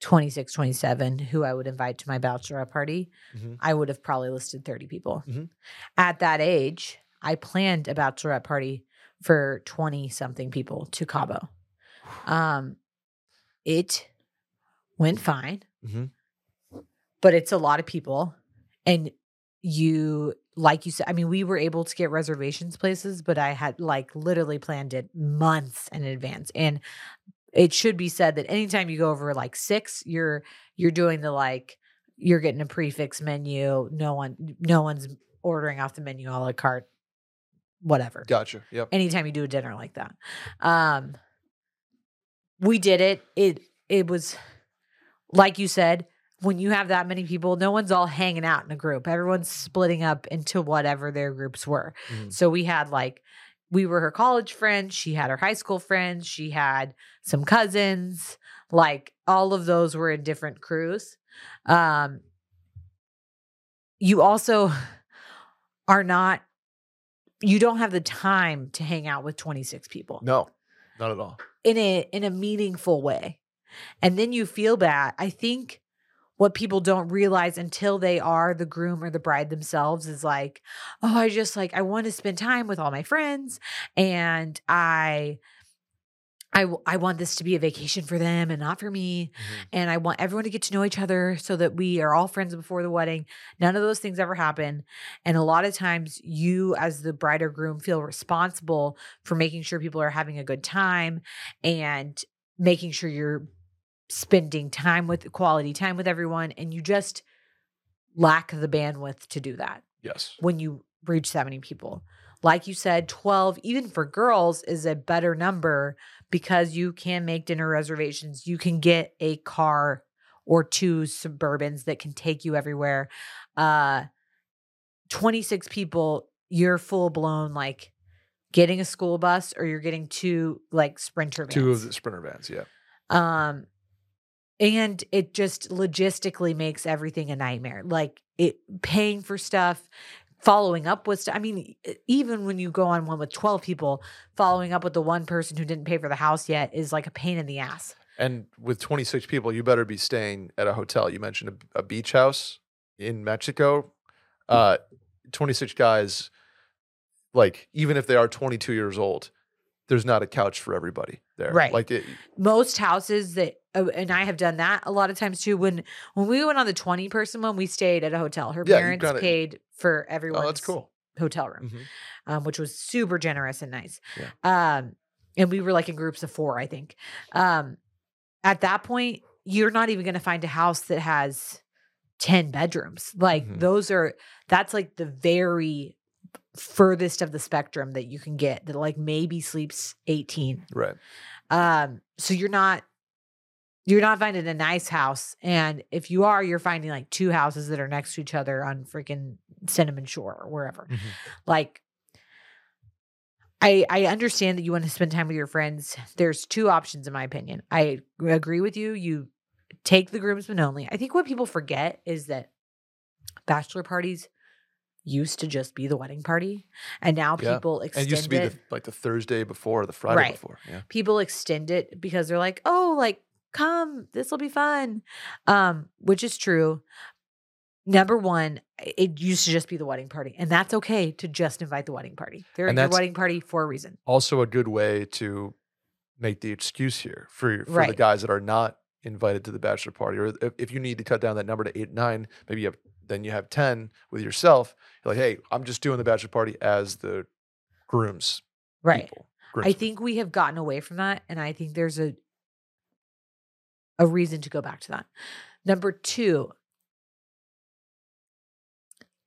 26, 27 who I would invite to my bachelorette party, Mhm. I would have probably listed 30 people. Mhm. At that age, I planned a bachelorette party for 20 something people to Cabo. Um, it went fine, Mhm. but it's a lot of people. And you, like you said, I mean, we were able to get reservations places, but I had like literally planned it months in advance. And it should be said that anytime you go over like six, you're you're doing the like you're getting a prefix menu. No one no one's ordering off the menu a la carte, whatever Gotcha. Yep. anytime you do a dinner like that. Um we did it. It it was like you said, when you have that many people, no one's all hanging out in a group. Everyone's splitting up into whatever their groups were. Mhm. So we had like we were her college friends, she had her high school friends, she had some cousins, like all of those were in different crews. Um you also are not you don't have the time to hang out with 26 people No, not at all. in a in a meaningful way. And then you feel bad. I think what people don't realize until they are the groom or the bride themselves is like, oh, I just like I want to spend time with all my friends and I I I want this to be a vacation for them and not for me Mhm. and I want everyone to get to know each other so that we are all friends before the wedding. None of those things ever happen. And a lot of times, you, as the bride or groom, feel responsible for making sure people are having a good time and making sure you're spending time with quality time with everyone. And you just lack the bandwidth to do that Yes. when you reach that many people. Like you said, 12, even for girls, is a better number because you can make dinner reservations. You can get a car or two Suburbans that can take you everywhere. Uh, 26 people, you're full blown like getting a school bus or you're getting two like sprinter vans. Two of the sprinter vans. Yeah. Um, and it just logistically makes everything a nightmare. Like it paying for stuff, following up with stuff. I mean, even when you go on one with 12 people, following up with the one person who didn't pay for the house yet is like a pain in the ass. And with 26 people, you better be staying at a hotel. You mentioned a, a beach house in Mexico. Uh, 26 guys, like, even if they are 22 years old, there's not a couch for everybody there. Right. Like, it, Most houses that uh, and I have done that a lot of times too. When when we went on the 20 person one, we stayed at a hotel. Her Yeah, parents kinda- paid for oh, everyone's that's cool. hotel room. Mhm. um, which was super generous and nice. Um, and we were like in groups of four, I think. Um, at that point, you're not even going to find a house that has 10 bedrooms. Like Mhm. those are, that's like the very furthest of the spectrum that you can get that like maybe sleeps 18. Right. Um, so you're not, you're not finding a nice house. And if you are, you're finding like two houses that are next to each other on freaking Cinnamon Shore or wherever Mhm. like I I understand that you want to spend time with your friends. There's two options in my opinion. I agree with you. You take the groomsmen only. I think what people forget is that bachelor parties used to just be the wedding party and now Yeah. people extend it used to be it. the, like the Thursday before, or the Friday Right. before. Yeah. people extend it because they're like, "Oh, like come, this will be fun." Um which is true. Number one, it used to just be the wedding party, and that's okay to just invite the wedding party. They're And your wedding party for a reason. Also, a good way to make the excuse here for, for the guys that are not invited to the bachelor party, or if, if you need to cut down that number to eight, nine, maybe you have then you have 10 with yourself. You're like, hey, I'm just doing the bachelor party as the grooms. Right. people, I groomsmen." think we have gotten away from that, and I think there's a a reason to go back to that. Number two,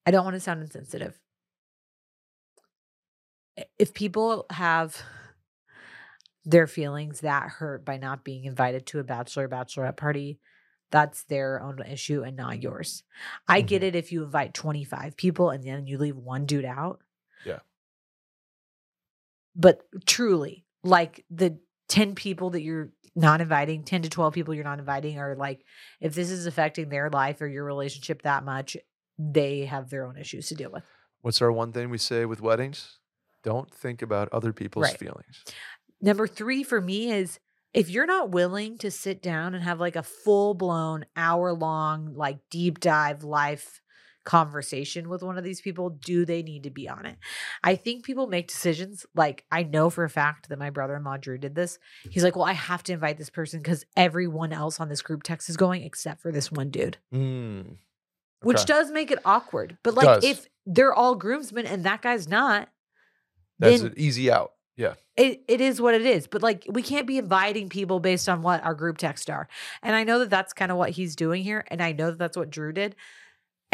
I don't want to sound insensitive. If people have their feelings that hurt by not being invited to a bachelor or bachelorette party, that's their own issue and not yours. I get mm-hmm. it if you invite 25 people and then you leave one dude out. Yeah. But truly, like the 10 people that you're not inviting, 10 to 12 people you're not inviting are like, if this is affecting their life or your relationship that much, they have their own issues to deal with. What's our one thing we say with weddings? Don't think about other people's Right. feelings. Number three for me is if you're not willing to sit down and have like a full blown hour long, like deep dive life conversation with one of these people, do they need to be on it? I think people make decisions. Like I know for a fact that my brother in law Drew did this. He's like, well, I have to invite this person because everyone else on this group text is going except for this one dude. Mm. Which does make it awkward. But like Does. if they're all groomsmen and that guy's not, That's then an easy out. Yeah. it, it is what it is but like we can't be inviting people based on what our group text are and i know that that's kind of what he's doing here and i know that that's what drew did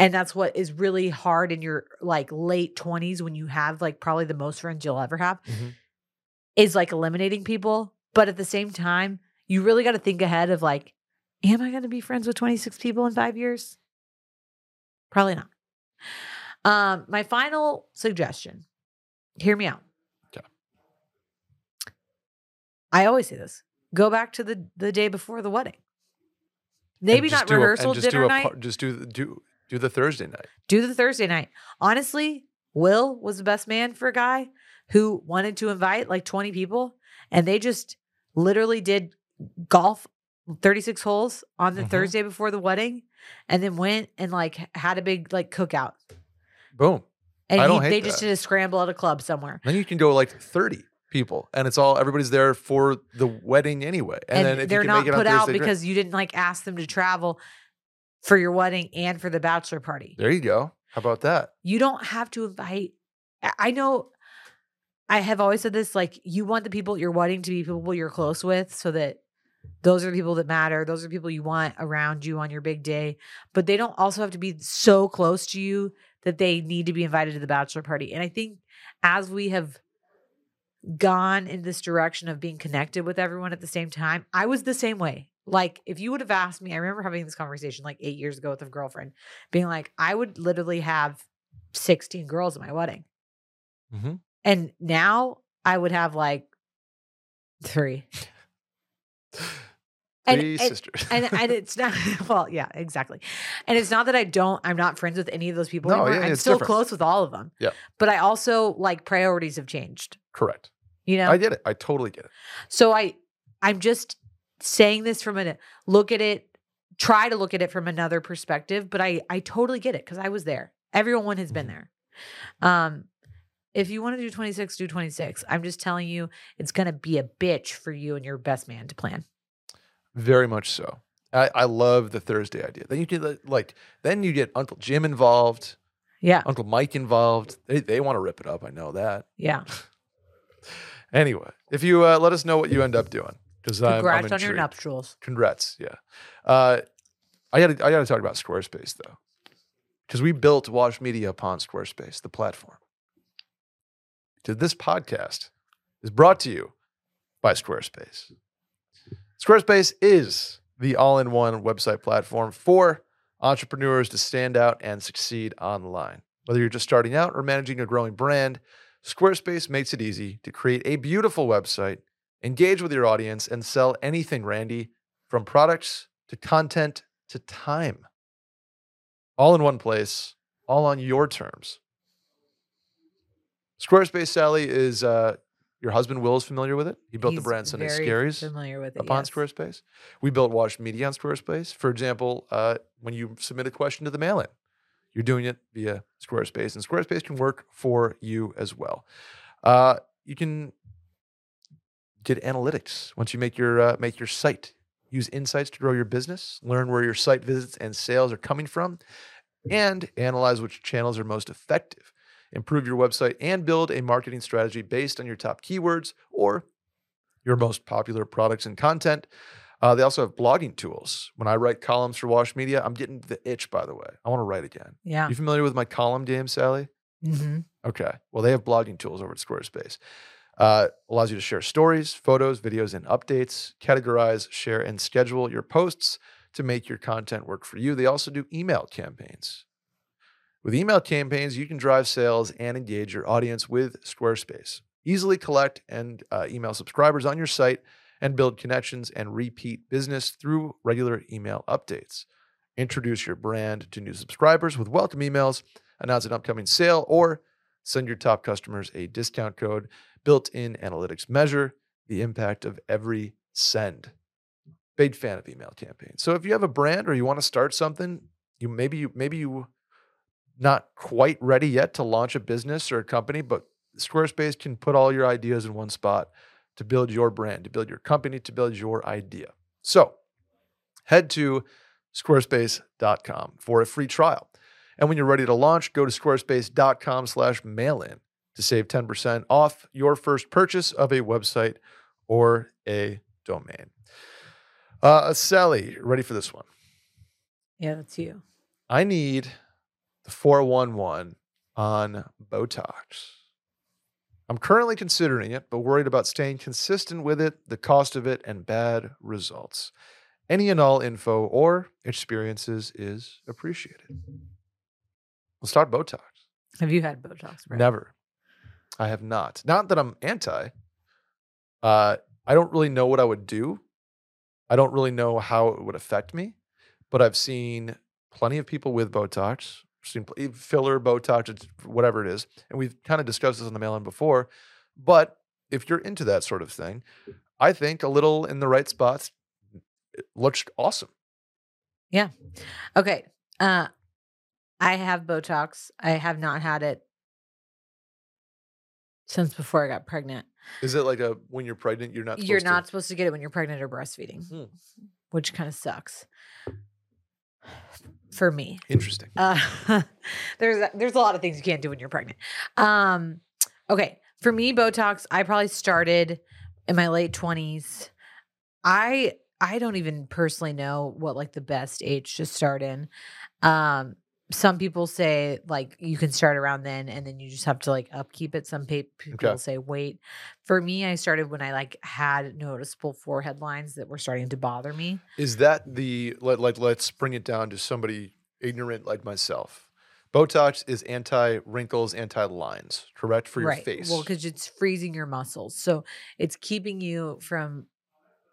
and that's what is really hard in your like late 20s when you have like probably the most friends you'll ever have Mhm. is like eliminating people but at the same time you really got to think ahead of like am i going to be friends with 26 people in five years probably not um my final suggestion hear me out I always say this. Go back to the the day before the wedding. Maybe not do a- rehearsal just dinner do a night. just do the- do do the Thursday night. do the Thursday night. Honestly, Will was the best man for a guy who wanted to invite like 20 people and they just literally did golf 36 holes on the Mhm. Thursday before the wedding and then went and like had a big like cookout. Boom. And I he, they just did a scramble at a club somewhere. Then you can go like 30 people and it's all everybody's there for the wedding anyway. And, And, then if they're you can not make it on put out Thursday, great. because you didn't like ask them to travel for your wedding and for the bachelor party. there you go. How about that? you don't have to invite I- I know I have always said this like you want the people at your wedding to be people you're close with so that those are the people that matter. Those are the people you want around you on your big day. But they don't also have to be so close to you that they need to be invited to the bachelor party. And I think as we have gone in this direction of being connected with everyone at the same time, I was the same way. Like if you would have asked me, I remember having this conversation like eight years ago with a girlfriend, being like, I would literally have 16 girls at my wedding. Mhm. And now I would have like three. And- Three and- sisters. And, and it's not, well, yeah, exactly. And it's not that I don't, I'm not friends with any of those people No, anymore. yeah, I'm still different. close with all of them. Yeah. But I also like priorities have changed, Correct. You know? I get it. I totally get it. So I I'm just saying this from a look at it, try to look at it from another perspective, but I I totally get it because I was there. Everyone has been Mhm. there. Um if you want to do 26, do 26. I'm just telling you it's gonna be a bitch for you and your best man to plan. Very much so. I, I love the Thursday idea. Then you the- like then you get Uncle Jim involved, Yeah. Uncle Mike involved. They they want to rip it up. I know that. Yeah. Anyway, if you uh, let us know what you end up doing, because I'm, I'm Congrats on your nuptials. Congrats, yeah. Uh, I got to I got to talk about Squarespace though, because we built Wash Media upon Squarespace, the platform. To this podcast is brought to you by Squarespace. Squarespace is the all-in-one website platform for entrepreneurs to stand out and succeed online. Whether you're just starting out or managing a growing brand, Squarespace makes it easy to create a beautiful website, engage with your audience, and sell anything, Randy, from products to content to time. All in one place, all on your terms. Squarespace, Sally, is uh, your husband Will is familiar with it. He built He's the brand Sunday Scaries Familiar with it. upon yes. Squarespace. We built Wash Media on Squarespace. For example, uh, when you submit a question to the mail in, you're doing it via Squarespace, and Squarespace can work for you as well. Uh, you can get analytics once you make your uh, make your site. Use insights to grow your business. Learn where your site visits and sales are coming from, and analyze which channels are most effective. Improve your website and build a marketing strategy based on your top keywords or your most popular products and content. Uh, they also have blogging tools. When I write columns for Wash Media, I'm getting the itch, by the way. I want to write again. Yeah. You familiar with my column game, Sally? hmm Okay. Well, they have blogging tools over at Squarespace. Uh, allows you to share stories, photos, videos, and updates, categorize, share, and schedule your posts to make your content work for you. They also do email campaigns. With email campaigns, you can drive sales and engage your audience with Squarespace. Easily collect and uh, email subscribers on your site and build connections and repeat business through regular email updates. Introduce your brand to new subscribers with welcome emails, announce an upcoming sale, or send your top customers a discount code. Built in analytics measure the impact of every send. Big fan of email campaigns. So if you have a brand or you want to start something, you maybe you maybe you not quite ready yet to launch a business or a company, but Squarespace can put all your ideas in one spot to build your brand, to build your company, to build your idea. So head to squarespace.com for a free trial. And when you're ready to launch, go to squarespace.com slash mailin to save 10% off your first purchase of a website or a domain. Uh, Sally, ready for this one? Yeah, that's you. I need the 411 on Botox. I'm currently considering it, but worried about staying consistent with it, the cost of it, and bad results. Any and all info or experiences is appreciated. We'll start Botox. Have you had Botox? Brett? Never. I have not. Not that I'm anti. Uh, I don't really know what I would do. I don't really know how it would affect me, but I've seen plenty of people with Botox, seen pl- e, filler, Botox, it's whatever it is, and we've kind of discussed this on the mail-in before. But if you're into that sort of thing, I think a little in the right spots looks awesome. Yeah. Okay. Uh I have Botox. I have not had it since before I got pregnant. Is it like a when you're pregnant, you're not You're not to- supposed to get it when you're pregnant or breastfeeding, Hmm. which kind of sucks for me. interesting. Uh, there's a- there's a lot of things you can't do when you're pregnant. Um, okay, for me, Botox, I probably started in my late twenties. I I don't even personally know what like the best age to start in. Um, some people say like you can start around then, and then you just have to like upkeep it. Some people Okay. say wait. For me, I started when I like had noticeable forehead lines that were starting to bother me. Is that the let, like let's bring it down to somebody ignorant like myself. Botox is anti wrinkles, anti lines, correct for your right. face. Well, because it's freezing your muscles, so it's keeping you from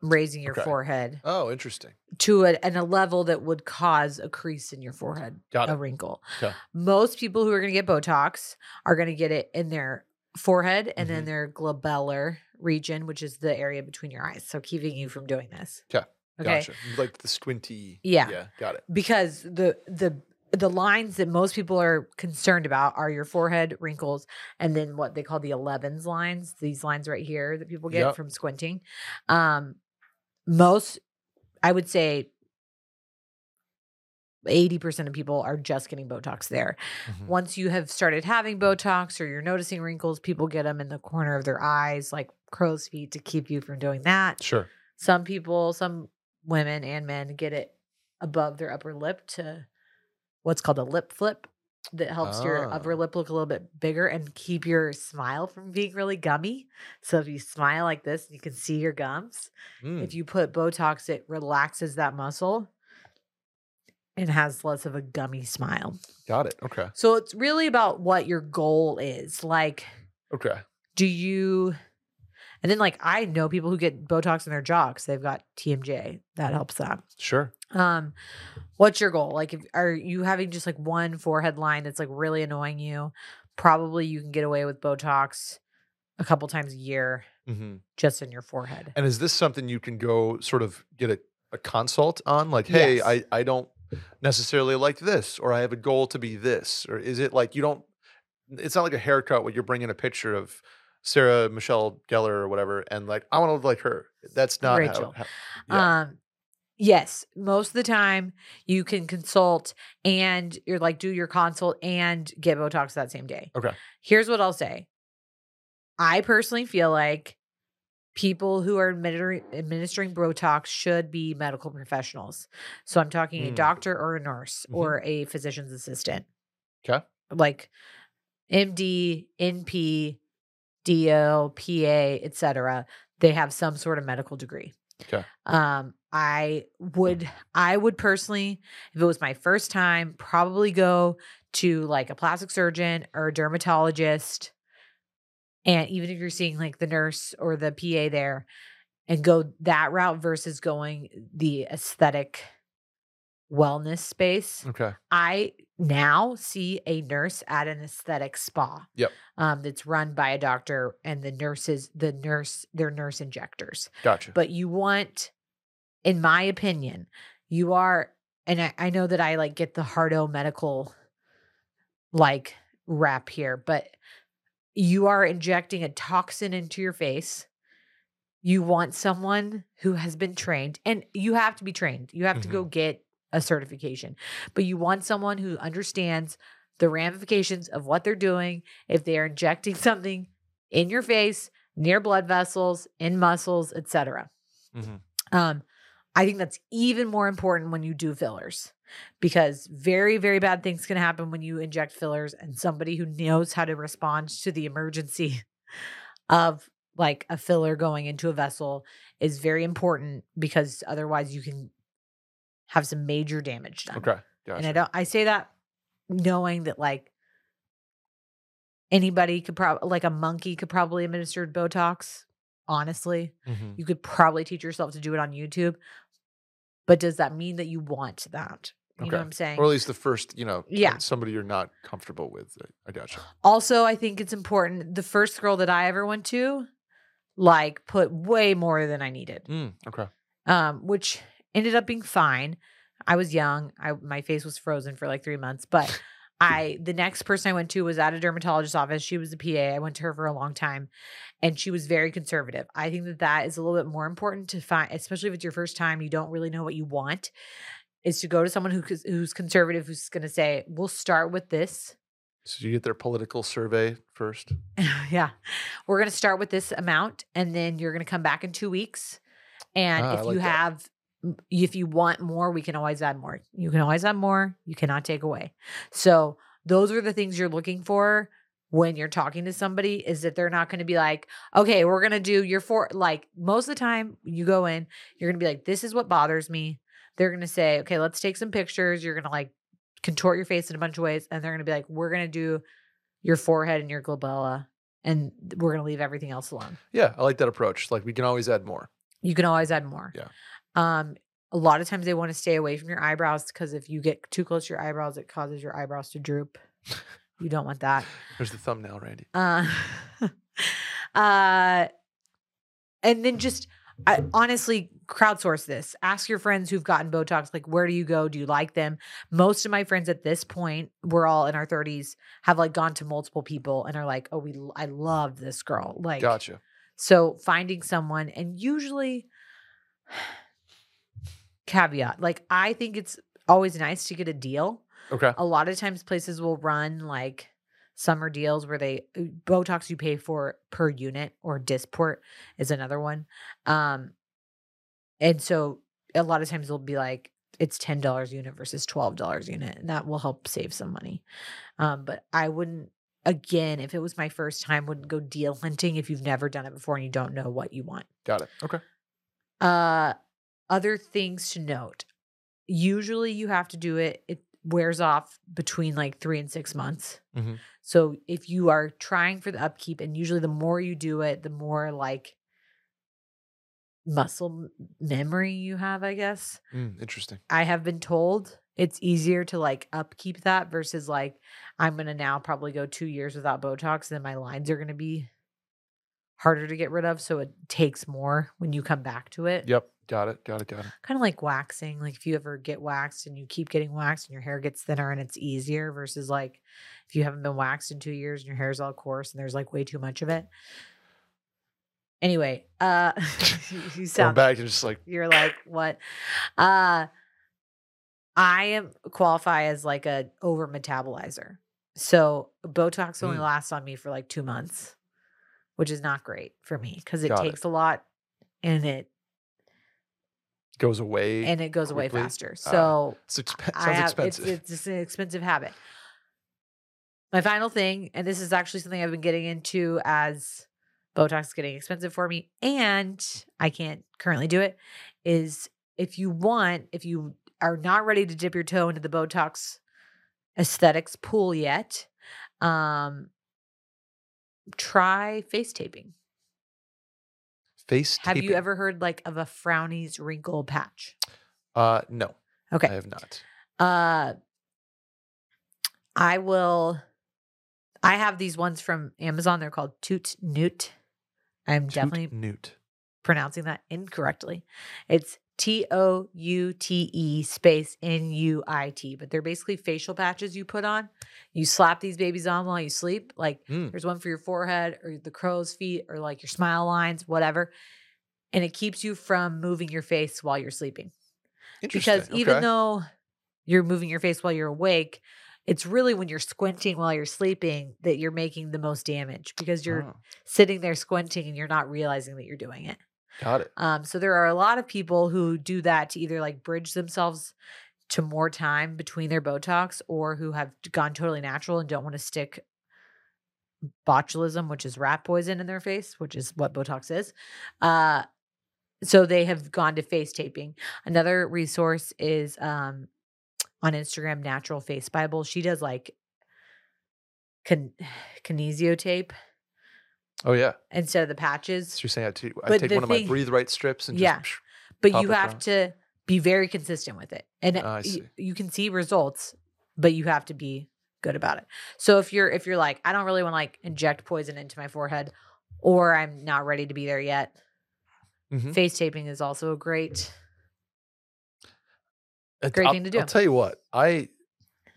raising your Okay. forehead oh, interesting. to a, and a level that would cause a crease in your forehead, Got a it. wrinkle. Okay. Most people who are going to get Botox are going to get it in their forehead and Mm-hmm. then their glabellar region, which is the area between your eyes. So keeping you from doing this. 'Kay. Okay. Gotcha. Like the squinty. Yeah. Yeah. Got it. because the the the lines that most people are concerned about are your forehead wrinkles and then what they call the 11s lines these lines right here that people get Yep. from squinting um most i would say 80% of people are just getting botox there Mhm. once you have started having botox or you're noticing wrinkles people get them in the corner of their eyes like crow's feet to keep you from doing that Sure. some people, some women and men get it above their upper lip to what's called a lip flip that helps your upper Ah. lip look a little bit bigger and keep your smile from being really gummy. So if you smile like this, you can see your gums. Mm, If you put Botox, it relaxes that muscle and has less of a gummy smile. got it. Okay. So it's really about what your goal is. Like, Okay. do you and then like I know people who get Botox in their jaw because they've got TMJ. That helps them. Sure. Um, what's your goal? Like, if, are you having just like one forehead line that's like really annoying you? Probably you can get away with Botox a couple times a year hmm just in your forehead. And is this something you can go sort of get a, a consult on? Like, hey, Yes. I, I don't necessarily like this, or I have a goal to be this, or is it like you don't? It's not like a haircut where you're bringing a picture of Sarah Michelle Gellar or whatever, and like I want to look like her. That's not Rachel. How, how, yeah. Um, yes, most of the time you can consult and you're like do your consult and get Botox that same day. Okay. Here's what I'll say. I personally feel like people who are administering, administering Botox should be medical professionals. So I'm talking a Mm. doctor or a nurse Mhm. or a physician's assistant. Okay. Like MD, NP, DO, PA, etc. They have some sort of medical degree. Okay. Um, I would I would personally, if it was my first time, probably go to like a plastic surgeon or a dermatologist. And even if you're seeing like the nurse or the PA there and go that route versus going the aesthetic wellness space. Okay. I now see a nurse at an aesthetic spa. Yep. Um, that's run by a doctor and the nurses, the nurse, they're nurse injectors. Gotcha. But you want, in my opinion, you are, and I, I know that I like get the hardo medical like rap here, but you are injecting a toxin into your face. You want someone who has been trained, and you have to be trained. You have to go get a certification, but you want someone who understands the ramifications of what they're doing if they are injecting something in your face, near blood vessels, in muscles, etc. Mhm. Um, I think that's even more important when you do fillers because very, very bad things can happen when you inject fillers, and somebody who knows how to respond to the emergency of like a filler going into a vessel is very important because otherwise you can have some major damage done. Okay. And I don't I say that knowing that like anybody could probably like a monkey could probably administer Botox. Honestly, Mhm. you could probably teach yourself to do it on YouTube. But does that mean that you want that? You know Okay. what I'm saying? Or at least the first, you know, Yeah. somebody you're not comfortable with. I gotcha. Also, I think it's important. The first girl that I ever went to, like, put way more than I needed. Mm, okay. um, which ended up being fine. I was young. I my face was frozen for like three months, but I the next person I went to was at a dermatologist's office. She was a PA. I went to her for a long time, and she was very conservative. I think that that is a little bit more important to find, especially if it's your first time. You don't really know what you want. Is to go to someone who who's conservative, who's going to say, "We'll start with this." So you get their political survey first. yeah. We're going to start with this amount and then you're going to come back in 2 weeks. And Ah, if like you that. have if you want more, we can always add more. You can always add more. You cannot take away. So, those are the things you're looking for when you're talking to somebody is that they're not going to be like, "Okay, we're going to do your four like most of the time you go in, you're going to be like, "This is what bothers me." They're going to say, "Okay, let's take some pictures." You're going to like contort your face in a bunch of ways and they're going to be like, "We're going to do your forehead and your glabella and we're going to leave everything else alone. Yeah, I like that approach. Like we can always add more. You can always add more. Yeah. Um, a lot of times they want to stay away from your eyebrows because if you get too close to your eyebrows, it causes your eyebrows to droop. You don't want that. There's the thumbnail, Randy. Uh, uh, and then just I, honestly crowdsource this. Ask your friends who've gotten Botox, like, where do you go? Do you like them? Most of my friends at this point, we're all in our 30s, have like gone to multiple people and are like, oh, we, I love this girl. Like, Gotcha. so finding someone, and usually, caveat, like, I think it's always nice to get a deal Okay. a lot of times places will run like summer deals where they botox you pay for per unit or Dysport is another one um and so a lot of times they'll be like it's $10 a unit versus $12 a unit and that will help save some money um but i wouldn't again if it was my first time wouldn't go deal hunting if you've never done it before and you don't know what you want Got it. Okay. uh, other things to note. Usually, you have to do it. It wears off between like three and six months. Mhm. So if you are trying for the upkeep, and usually the more you do it, the more like muscle memory you have. I guess Mm, interesting. I have been told it's easier to like upkeep that versus like I'm gonna now probably go two years without Botox, then my lines are gonna be harder to get rid of. So it takes more when you come back to it Yep. Got it. Got it. Got it. kind of like waxing. Like if you ever get waxed and you keep getting waxed and your hair gets thinner and it's easier versus like if you haven't been waxed in two years and your hair's all coarse and there's like way too much of it. Anyway, uh you Going sound back and just like you're like, what? Uh I am qualify as like a over metabolizer. So Botox only Mm. lasts on me for like two months, which is not great for me because it Got it. takes a lot and it goes away. and it goes away faster. Ah, So it's exp- sounds have, expensive. It's, it's an expensive habit. My final thing, and this is actually something I've been getting into as Botox is getting expensive for me and I can't currently do it is if you want, if you are not ready to dip your toe into the Botox aesthetics pool yet, um, try face taping. Face Have you ever heard like of a frownies wrinkle patch? Uh, no, Okay. I have not. Uh I will I have these ones from Amazon. They're called Toot Newt. I'm Toot definitely Newt. pronouncing that incorrectly. It's T O U T E space N U I T, but they're basically facial patches you put on. You slap these babies on while you sleep. Like Mm. there's one for your forehead or the crow's feet or like your smile lines, whatever. And it keeps you from moving your face while you're sleeping Interesting. because even okay. though you're moving your face while you're awake, it's really when you're squinting while you're sleeping that you're making the most damage because you're Oh, sitting there squinting and you're not realizing that you're doing it. Got it. Um, so there are a lot of people who do that to either like bridge themselves to more time between their Botox or who have gone totally natural and don't want to stick botulism, which is rat poison in their face, which is what Botox is. Uh, so they have gone to face taping. Another resource is um, on Instagram, Natural Face Bible. She does like kin- kinesio tape Oh yeah. instead of the patches. So you're saying I, t- I take one of my thing- breathe right strips and just Yeah. psh, but you have down. to be very consistent with it and Ah, I y- you can see results but you have to be good about it so if you're if you're like i don't really want to like inject poison into my forehead or i'm not ready to be there yet Mhm. face taping is also a great Great I'll, thing to do. I'll tell you what, I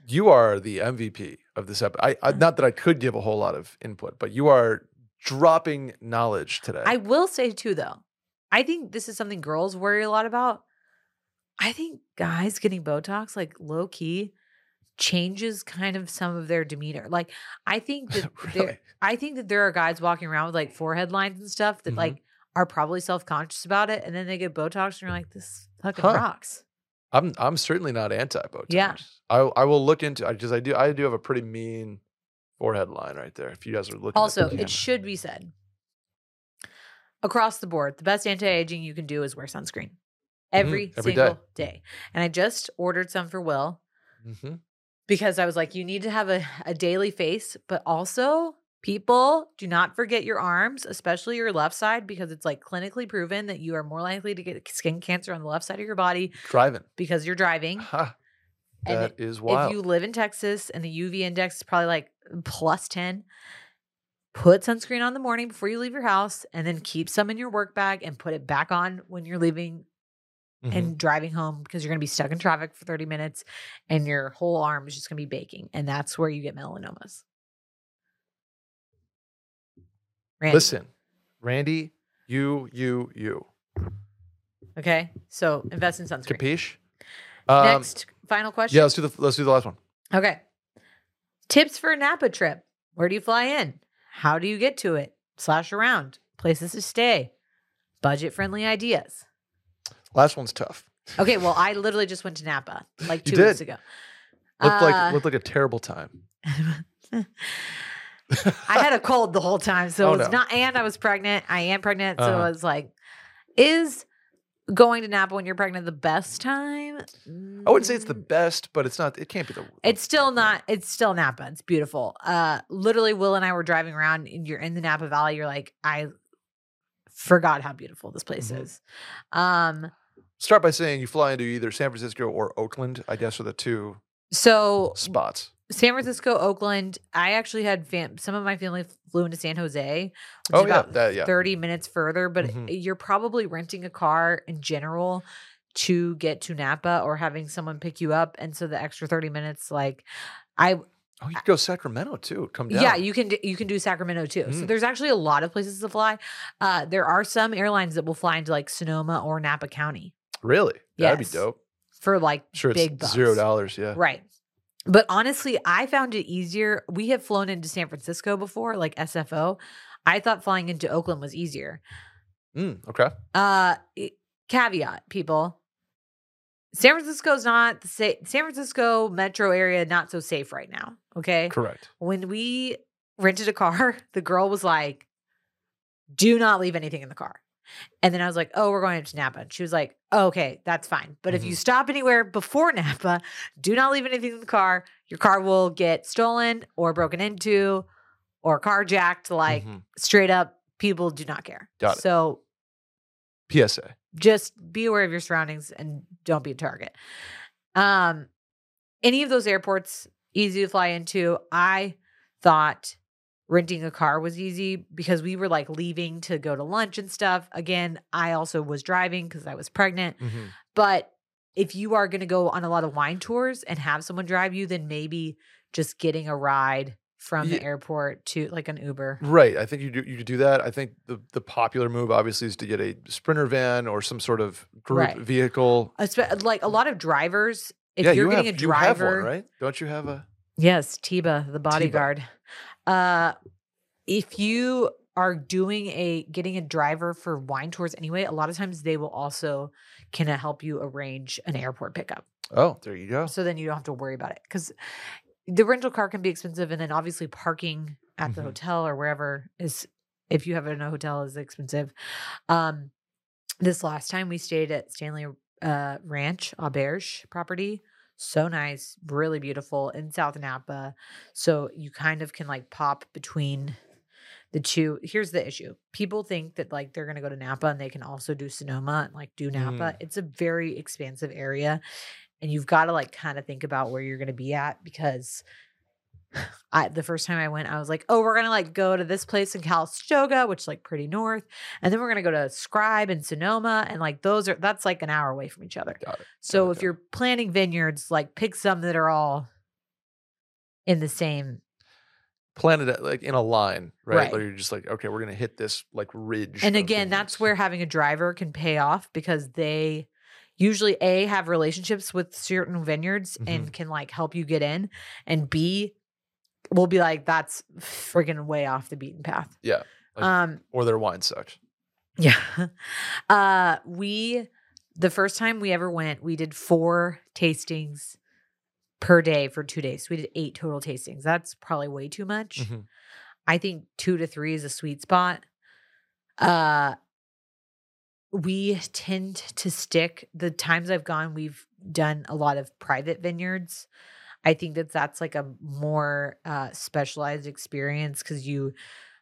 you are the MVP of this episode. I, I Uh. not that I could give a whole lot of input, but you are dropping knowledge today. i will say too though i think this is something girls worry a lot about i think guys getting botox like low key changes kind of some of their demeanor like i think that there. I think that there are guys walking around with like forehead lines and stuff that Mhm. like are probably self conscious about it, and then they get Botox and you're like, this fucking Huh. rocks. I'm I'm certainly not anti Botox. Yeah. I I will look into. I just I do I do have a pretty mean forehead line right there. If you guys are looking. Also, it should be said across the board, the best anti aging you can do is wear sunscreen every, Mm-hmm. every day. single day. And I just ordered some for Will Mhm. because I was like, you need to have a, a daily face, but also people do not forget your arms, especially your left side, because it's like clinically proven that you are more likely to get skin cancer on the left side of your body driving. because you're driving. Ha, And that is wild. If you live in Texas and the UV index is probably like plus 10, put sunscreen on the morning before you leave your house and then keep some in your work bag and put it back on when you're leaving Mhm. and driving home because you're going to be stuck in traffic for 30 minutes and your whole arm is just going to be baking. And that's where you get melanomas. Randy, Listen, Randy, you you you Okay. So invest in sunscreen. capiche? Um, Next, final question. Yeah, let's do the let's do the last one. Okay. Tips for a Napa trip. Where do you fly in? How do you get to it? Slash around. Places to stay. Budget friendly ideas. Last one's tough. Okay, well, I literally just went to Napa like two weeks ago. Looked Uh, like looked like a terrible time. I had a cold the whole time. So Oh, it was no. not, and I was pregnant. I am pregnant. So Uh-huh. it was like, is going to Napa when you're pregnant the best time? I wouldn't say it's the Mm, best, but it's not. It can't be the. It's still not. It's still Napa. It's beautiful. Uh, literally, Will and I were driving around, and you're in the Napa Valley. You're like, I forgot how beautiful this place Mhm. is. Um, Start by saying you fly into either San Francisco or Oakland. I guess are the two so spots. San Francisco, Oakland. I actually had fam- some of my family flew into San Jose, which Oh is yeah, that yeah. 30 minutes further, but Mhm. you're probably renting a car in general to get to Napa or having someone pick you up. And so the extra 30 minutes, like I Oh, you could go Sacramento too. Come down. yeah, you can d- you can do Sacramento too. So Mm. there's actually a lot of places to fly. Uh there are some airlines that will fly into like Sonoma or Napa County really. That'd be dope. for like Sure, big bucks. zero dollars. Yeah. Right. But honestly, I found it easier. We have flown into San Francisco before, like SFO. I thought flying into Oakland was easier. Mm, okay. Uh caveat, people. San Francisco's not the sa- San Francisco metro area not so safe right now, okay? Correct. When we rented a car, the girl was like do not leave anything in the car. And then I was like, oh, we're going to Napa. And she was like, oh, okay, that's fine. But if you Mhm. stop anywhere before Napa, do not leave anything in the car. Your car will get stolen or broken into or carjacked. Like Mhm. straight up, people do not care. Got it. So PSA. just be aware of your surroundings and don't be a target. Um, any of those airports easy to fly into. I thought renting a car was easy because we were like leaving to go to lunch and stuff. Again, I also was driving because I was pregnant. Mhm. But if you are going to go on a lot of wine tours and have someone drive you, then maybe just getting a ride from Ye- the airport to like an Uber. Right. I think you do, you could do that. I think the the popular move obviously is to get a sprinter van or some sort of group Right. vehicle. Espe- Like a lot of drivers, if yeah, you're you getting have, a you have driver, one, right? Don't you have a? Yes, Tiba, the bodyguard. Uh if you are doing a getting a driver for wine tours anyway, a lot of times they will also can help you arrange an airport pickup. Oh, there you go. So then you don't have to worry about it cuz the rental car can be expensive and then obviously parking at the Mhm. hotel or wherever is if you have it in a hotel is expensive. Um this last time we stayed at Stanley uh Ranch, Auberge property. So nice, really beautiful in South Napa. So you kind of can like pop between the two. Here's the issue. People think that like they're gonna go to Napa and they can also do Sonoma and like do Napa. Mm. It's a very expansive area. And you've got to like kind of think about where you're gonna be at because I the first time I went, I was like, oh, we're gonna like go to this place in Calistoga, which is like pretty north, and then we're gonna go to Scribe and Sonoma, and like those are that's like an hour away from each other. So it, if you're planning vineyards, like pick some that are all in the same. Planted it like in a line, right? Right. Where you're just like, okay, we're gonna hit this like ridge. And of again, that's where having a driver can pay off because they usually a have relationships with certain vineyards Mm-hmm. and can like help you get in, and b will be like that's friggin' way off the beaten path. Yeah, like- Um. or their wine sucks. Yeah. Uh we the first time we ever went, we did four tastings per day for 2 days. We did 8 total tastings. That's probably way too much. Mhm. I think 2 to 3 is a sweet spot. Uh we tend to stick the times I've gone we've done a lot of private vineyards. I think that that's like a more uh specialized experience cuz you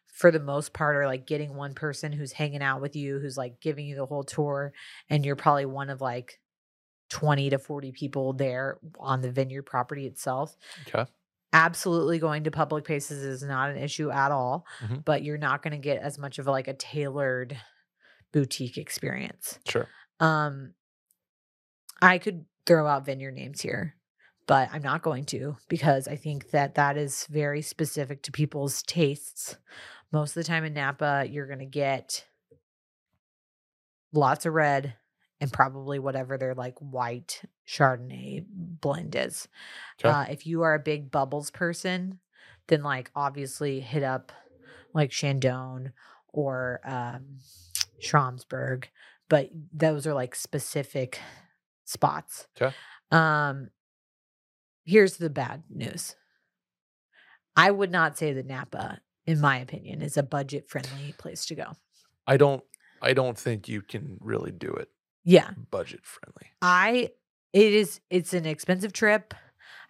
for the most part are like getting one person who's hanging out with you who's like giving you the whole tour and you're probably one of like 20 to 40 people there on the vineyard property itself Okay. absolutely going to public places is not an issue at all Mhm. but you're not going to get as much of like a tailored boutique experience Sure. um i could throw out vineyard names here but i'm not going to because i think that that is very specific to people's tastes most of the time in napa you're going to get lots of red and probably whatever their like white chardonnay blend is Okay. uh, if you are a big bubbles person then like obviously hit up like Chandon or um Schramsberg, but those are like specific spots. 'Kay. Um here's the bad news. I would not say that Napa, in my opinion, is a budget friendly place to go. I don't. I don't think you can really do it Yeah. budget friendly. I it is it's an expensive trip.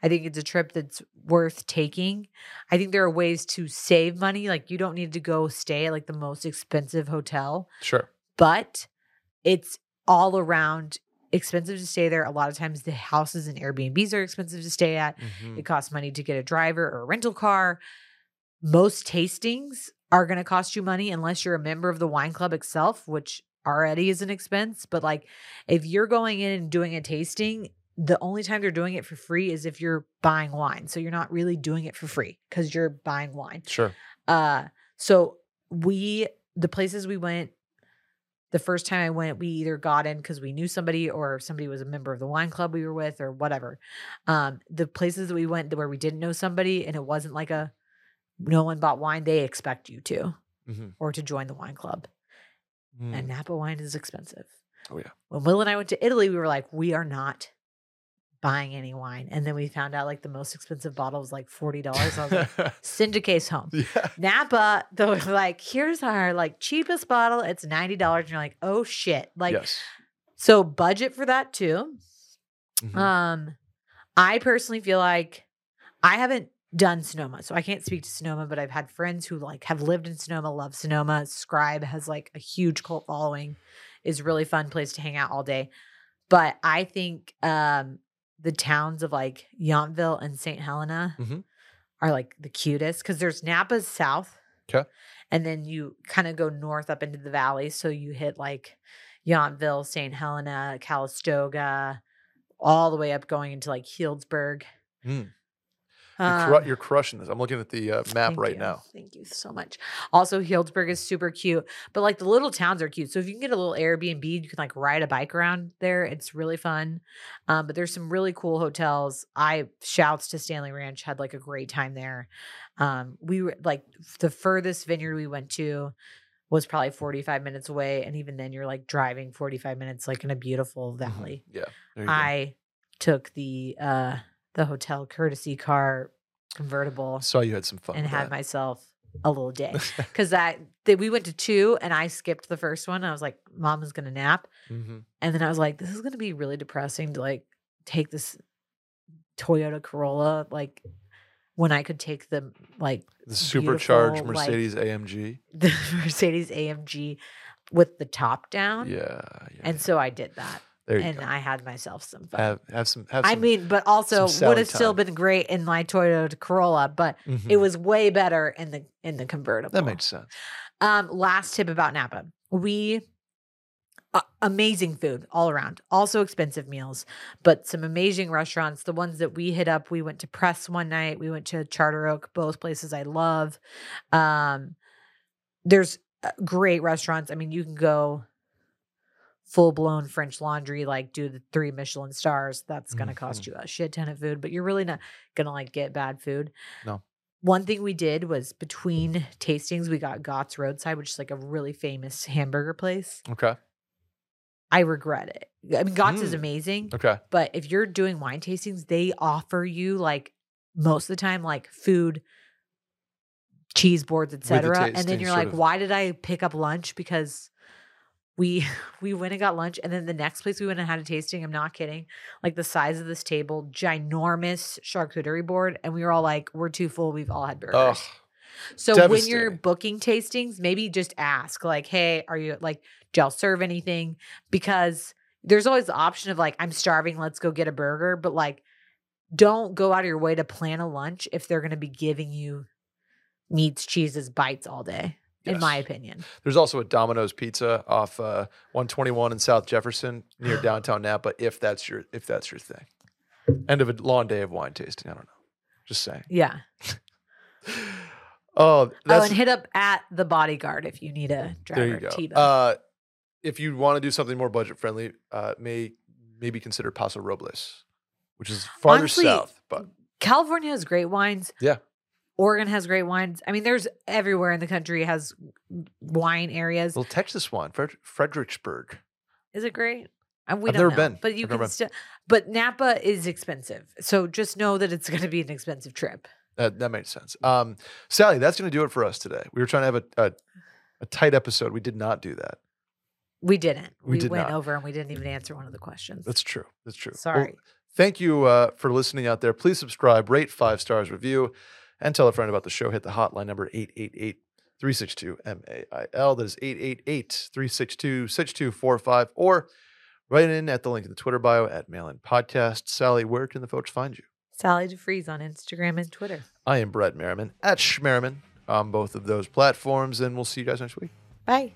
I think it's a trip that's worth taking. I think there are ways to save money. Like you don't need to go stay at like the most expensive hotel, Sure. but it's all around expensive to stay there. A lot of times the houses and Airbnbs are expensive to stay at. Mhm. It costs money to get a driver or a rental car. Most tastings are going to cost you money unless you're a member of the wine club itself, which already is an expense. But like if you're going in and doing a tasting, the only time they're doing it for free is if you're buying wine. So you're not really doing it for free because you're buying wine. Sure. Uh so we the places we went the first time I went, we either got in because we knew somebody or somebody was a member of the wine club we were with or whatever. Um, the places that we went where we didn't know somebody and it wasn't like a no one bought wine, they expect you to Mhm. or to join the wine club. And Mm. Napa wine is expensive. Oh, yeah. When Will and I went to Italy, we were like, we are not buying any wine. And then we found out like the most expensive bottle was like forty dollars. I was like, send a case home. yeah. Napa, though, like here's our like cheapest bottle. It's ninety dollars, and you're like, oh shit, like yes. so budget for that too. Mhm. Um, I personally feel like I haven't done Sonoma, so I can't speak to Sonoma, but I've had friends who like have lived in Sonoma, love Sonoma. Scribe has like a huge cult following, is really fun place to hang out all day. But I think um the towns of like Yountville and St. Helena Mhm. are like the cutest because there's Napa's south. 'Kay. And then you kind of go north up into the valley. So you hit like Yountville, St. Helena, Calistoga, all the way up going into like Healdsburg. Mm. You're, cru- Um, you're crushing this. I'm looking at the uh, map right you. now. Thank you so much. Also, Healdsburg is super cute, but like the little towns are cute. So if you can get a little Airbnb, you can like ride a bike around there. It's really fun. Um, but there's some really cool hotels. I shouts to Stanley Ranch had like a great time there. Um, we were like the furthest vineyard we went to was probably 45 minutes away, and even then you're like driving 45 minutes like in a beautiful Mhm. valley. Yeah. There you go. I took the uh the hotel courtesy car convertible saw you had some fun. and had that. myself a little day because that they, we went to two and I skipped the first one. I was like, "Mom is gonna nap," Mhm. and then I was like, "This is gonna be really depressing to like take this Toyota Corolla like when I could take the like The supercharged beautiful, like- Mercedes AMG. the Mercedes AMG with the top down." Yeah. yeah. And so I did that, there you and go. I had myself some fun. have have some have I some, mean, but also would have still been great in my Toyota Corolla, but it Mhm. was way better in the in the convertible. that makes sense. Um, last tip about Napa: we uh, amazing food all around, also expensive meals, but some amazing restaurants. The ones that we hit up, we went to Press one night, we went to Charter Oak, both places I love. Um, there's uh, great restaurants. I mean, you can go full blown French Laundry, like do the three Michelin stars. That's gonna cost you a shit ton of food, but you're really not gonna like get bad food. No. One thing we did was between tastings, we got Gott's Roadside, which is like a really famous hamburger place. Okay. I regret it. I mean, Gott's is Mm. amazing, Okay. but if you're doing wine tastings, they offer you like most of the time like food, cheese boards, etc. And then you're like, of- why did I pick up lunch? Because we we went and got lunch, and then the next place we went and had a tasting. I'm not kidding. Like the size of this table, ginormous charcuterie board, and we were all like, we're too full. We've all had burgers. Ugh. So when you're booking tastings, maybe just ask like, "Hey, are you like, do y'all serve anything?" Because there's always the option of like, "I'm starving, let's go get a burger," but like, don't go out of your way to plan a lunch if they're going to be giving you meats, cheeses, bites all day. In my opinion, There's also a Domino's Pizza off uh, 121 in South Jefferson near downtown Napa. If that's your if that's your thing. End of a long day of wine tasting. I don't know. Just saying. yeah. Oh, oh, and hit up at the bodyguard if you need a driver. there you go. Uh, if you want to do something more budget friendly, uh, may maybe consider Paso Robles, which is farther Honestly, south. But California has great wines. Yeah. Oregon has great wines. I mean, there's everywhere in the country has wine areas. well, Texas wine, Fred- Fredericksburg. Is it great? Uh, we I've never know, been. but you I've can still. But Napa is expensive, so just know that it's going to be an expensive trip. That that makes sense. Um, Sally, that's going to do it for us today. We were trying to have a, a a tight episode. We did not do that. We didn't. We We, did went not. over and we didn't even answer one of the questions. That's true. That's true. Well, Sorry. thank you uh, for listening out there. Please subscribe, rate five stars, review, and tell a friend about the show. Hit the hotline number 888 362 MAIL. That is 888 362 6245. Or write in at the link in the Twitter bio at Mailin Podcast. Sally, where can the folks find you? Sally DeFries on Instagram and Twitter. I am Brett Merriman at Schmerriman on both of those platforms, and we'll see you guys next week. Bye.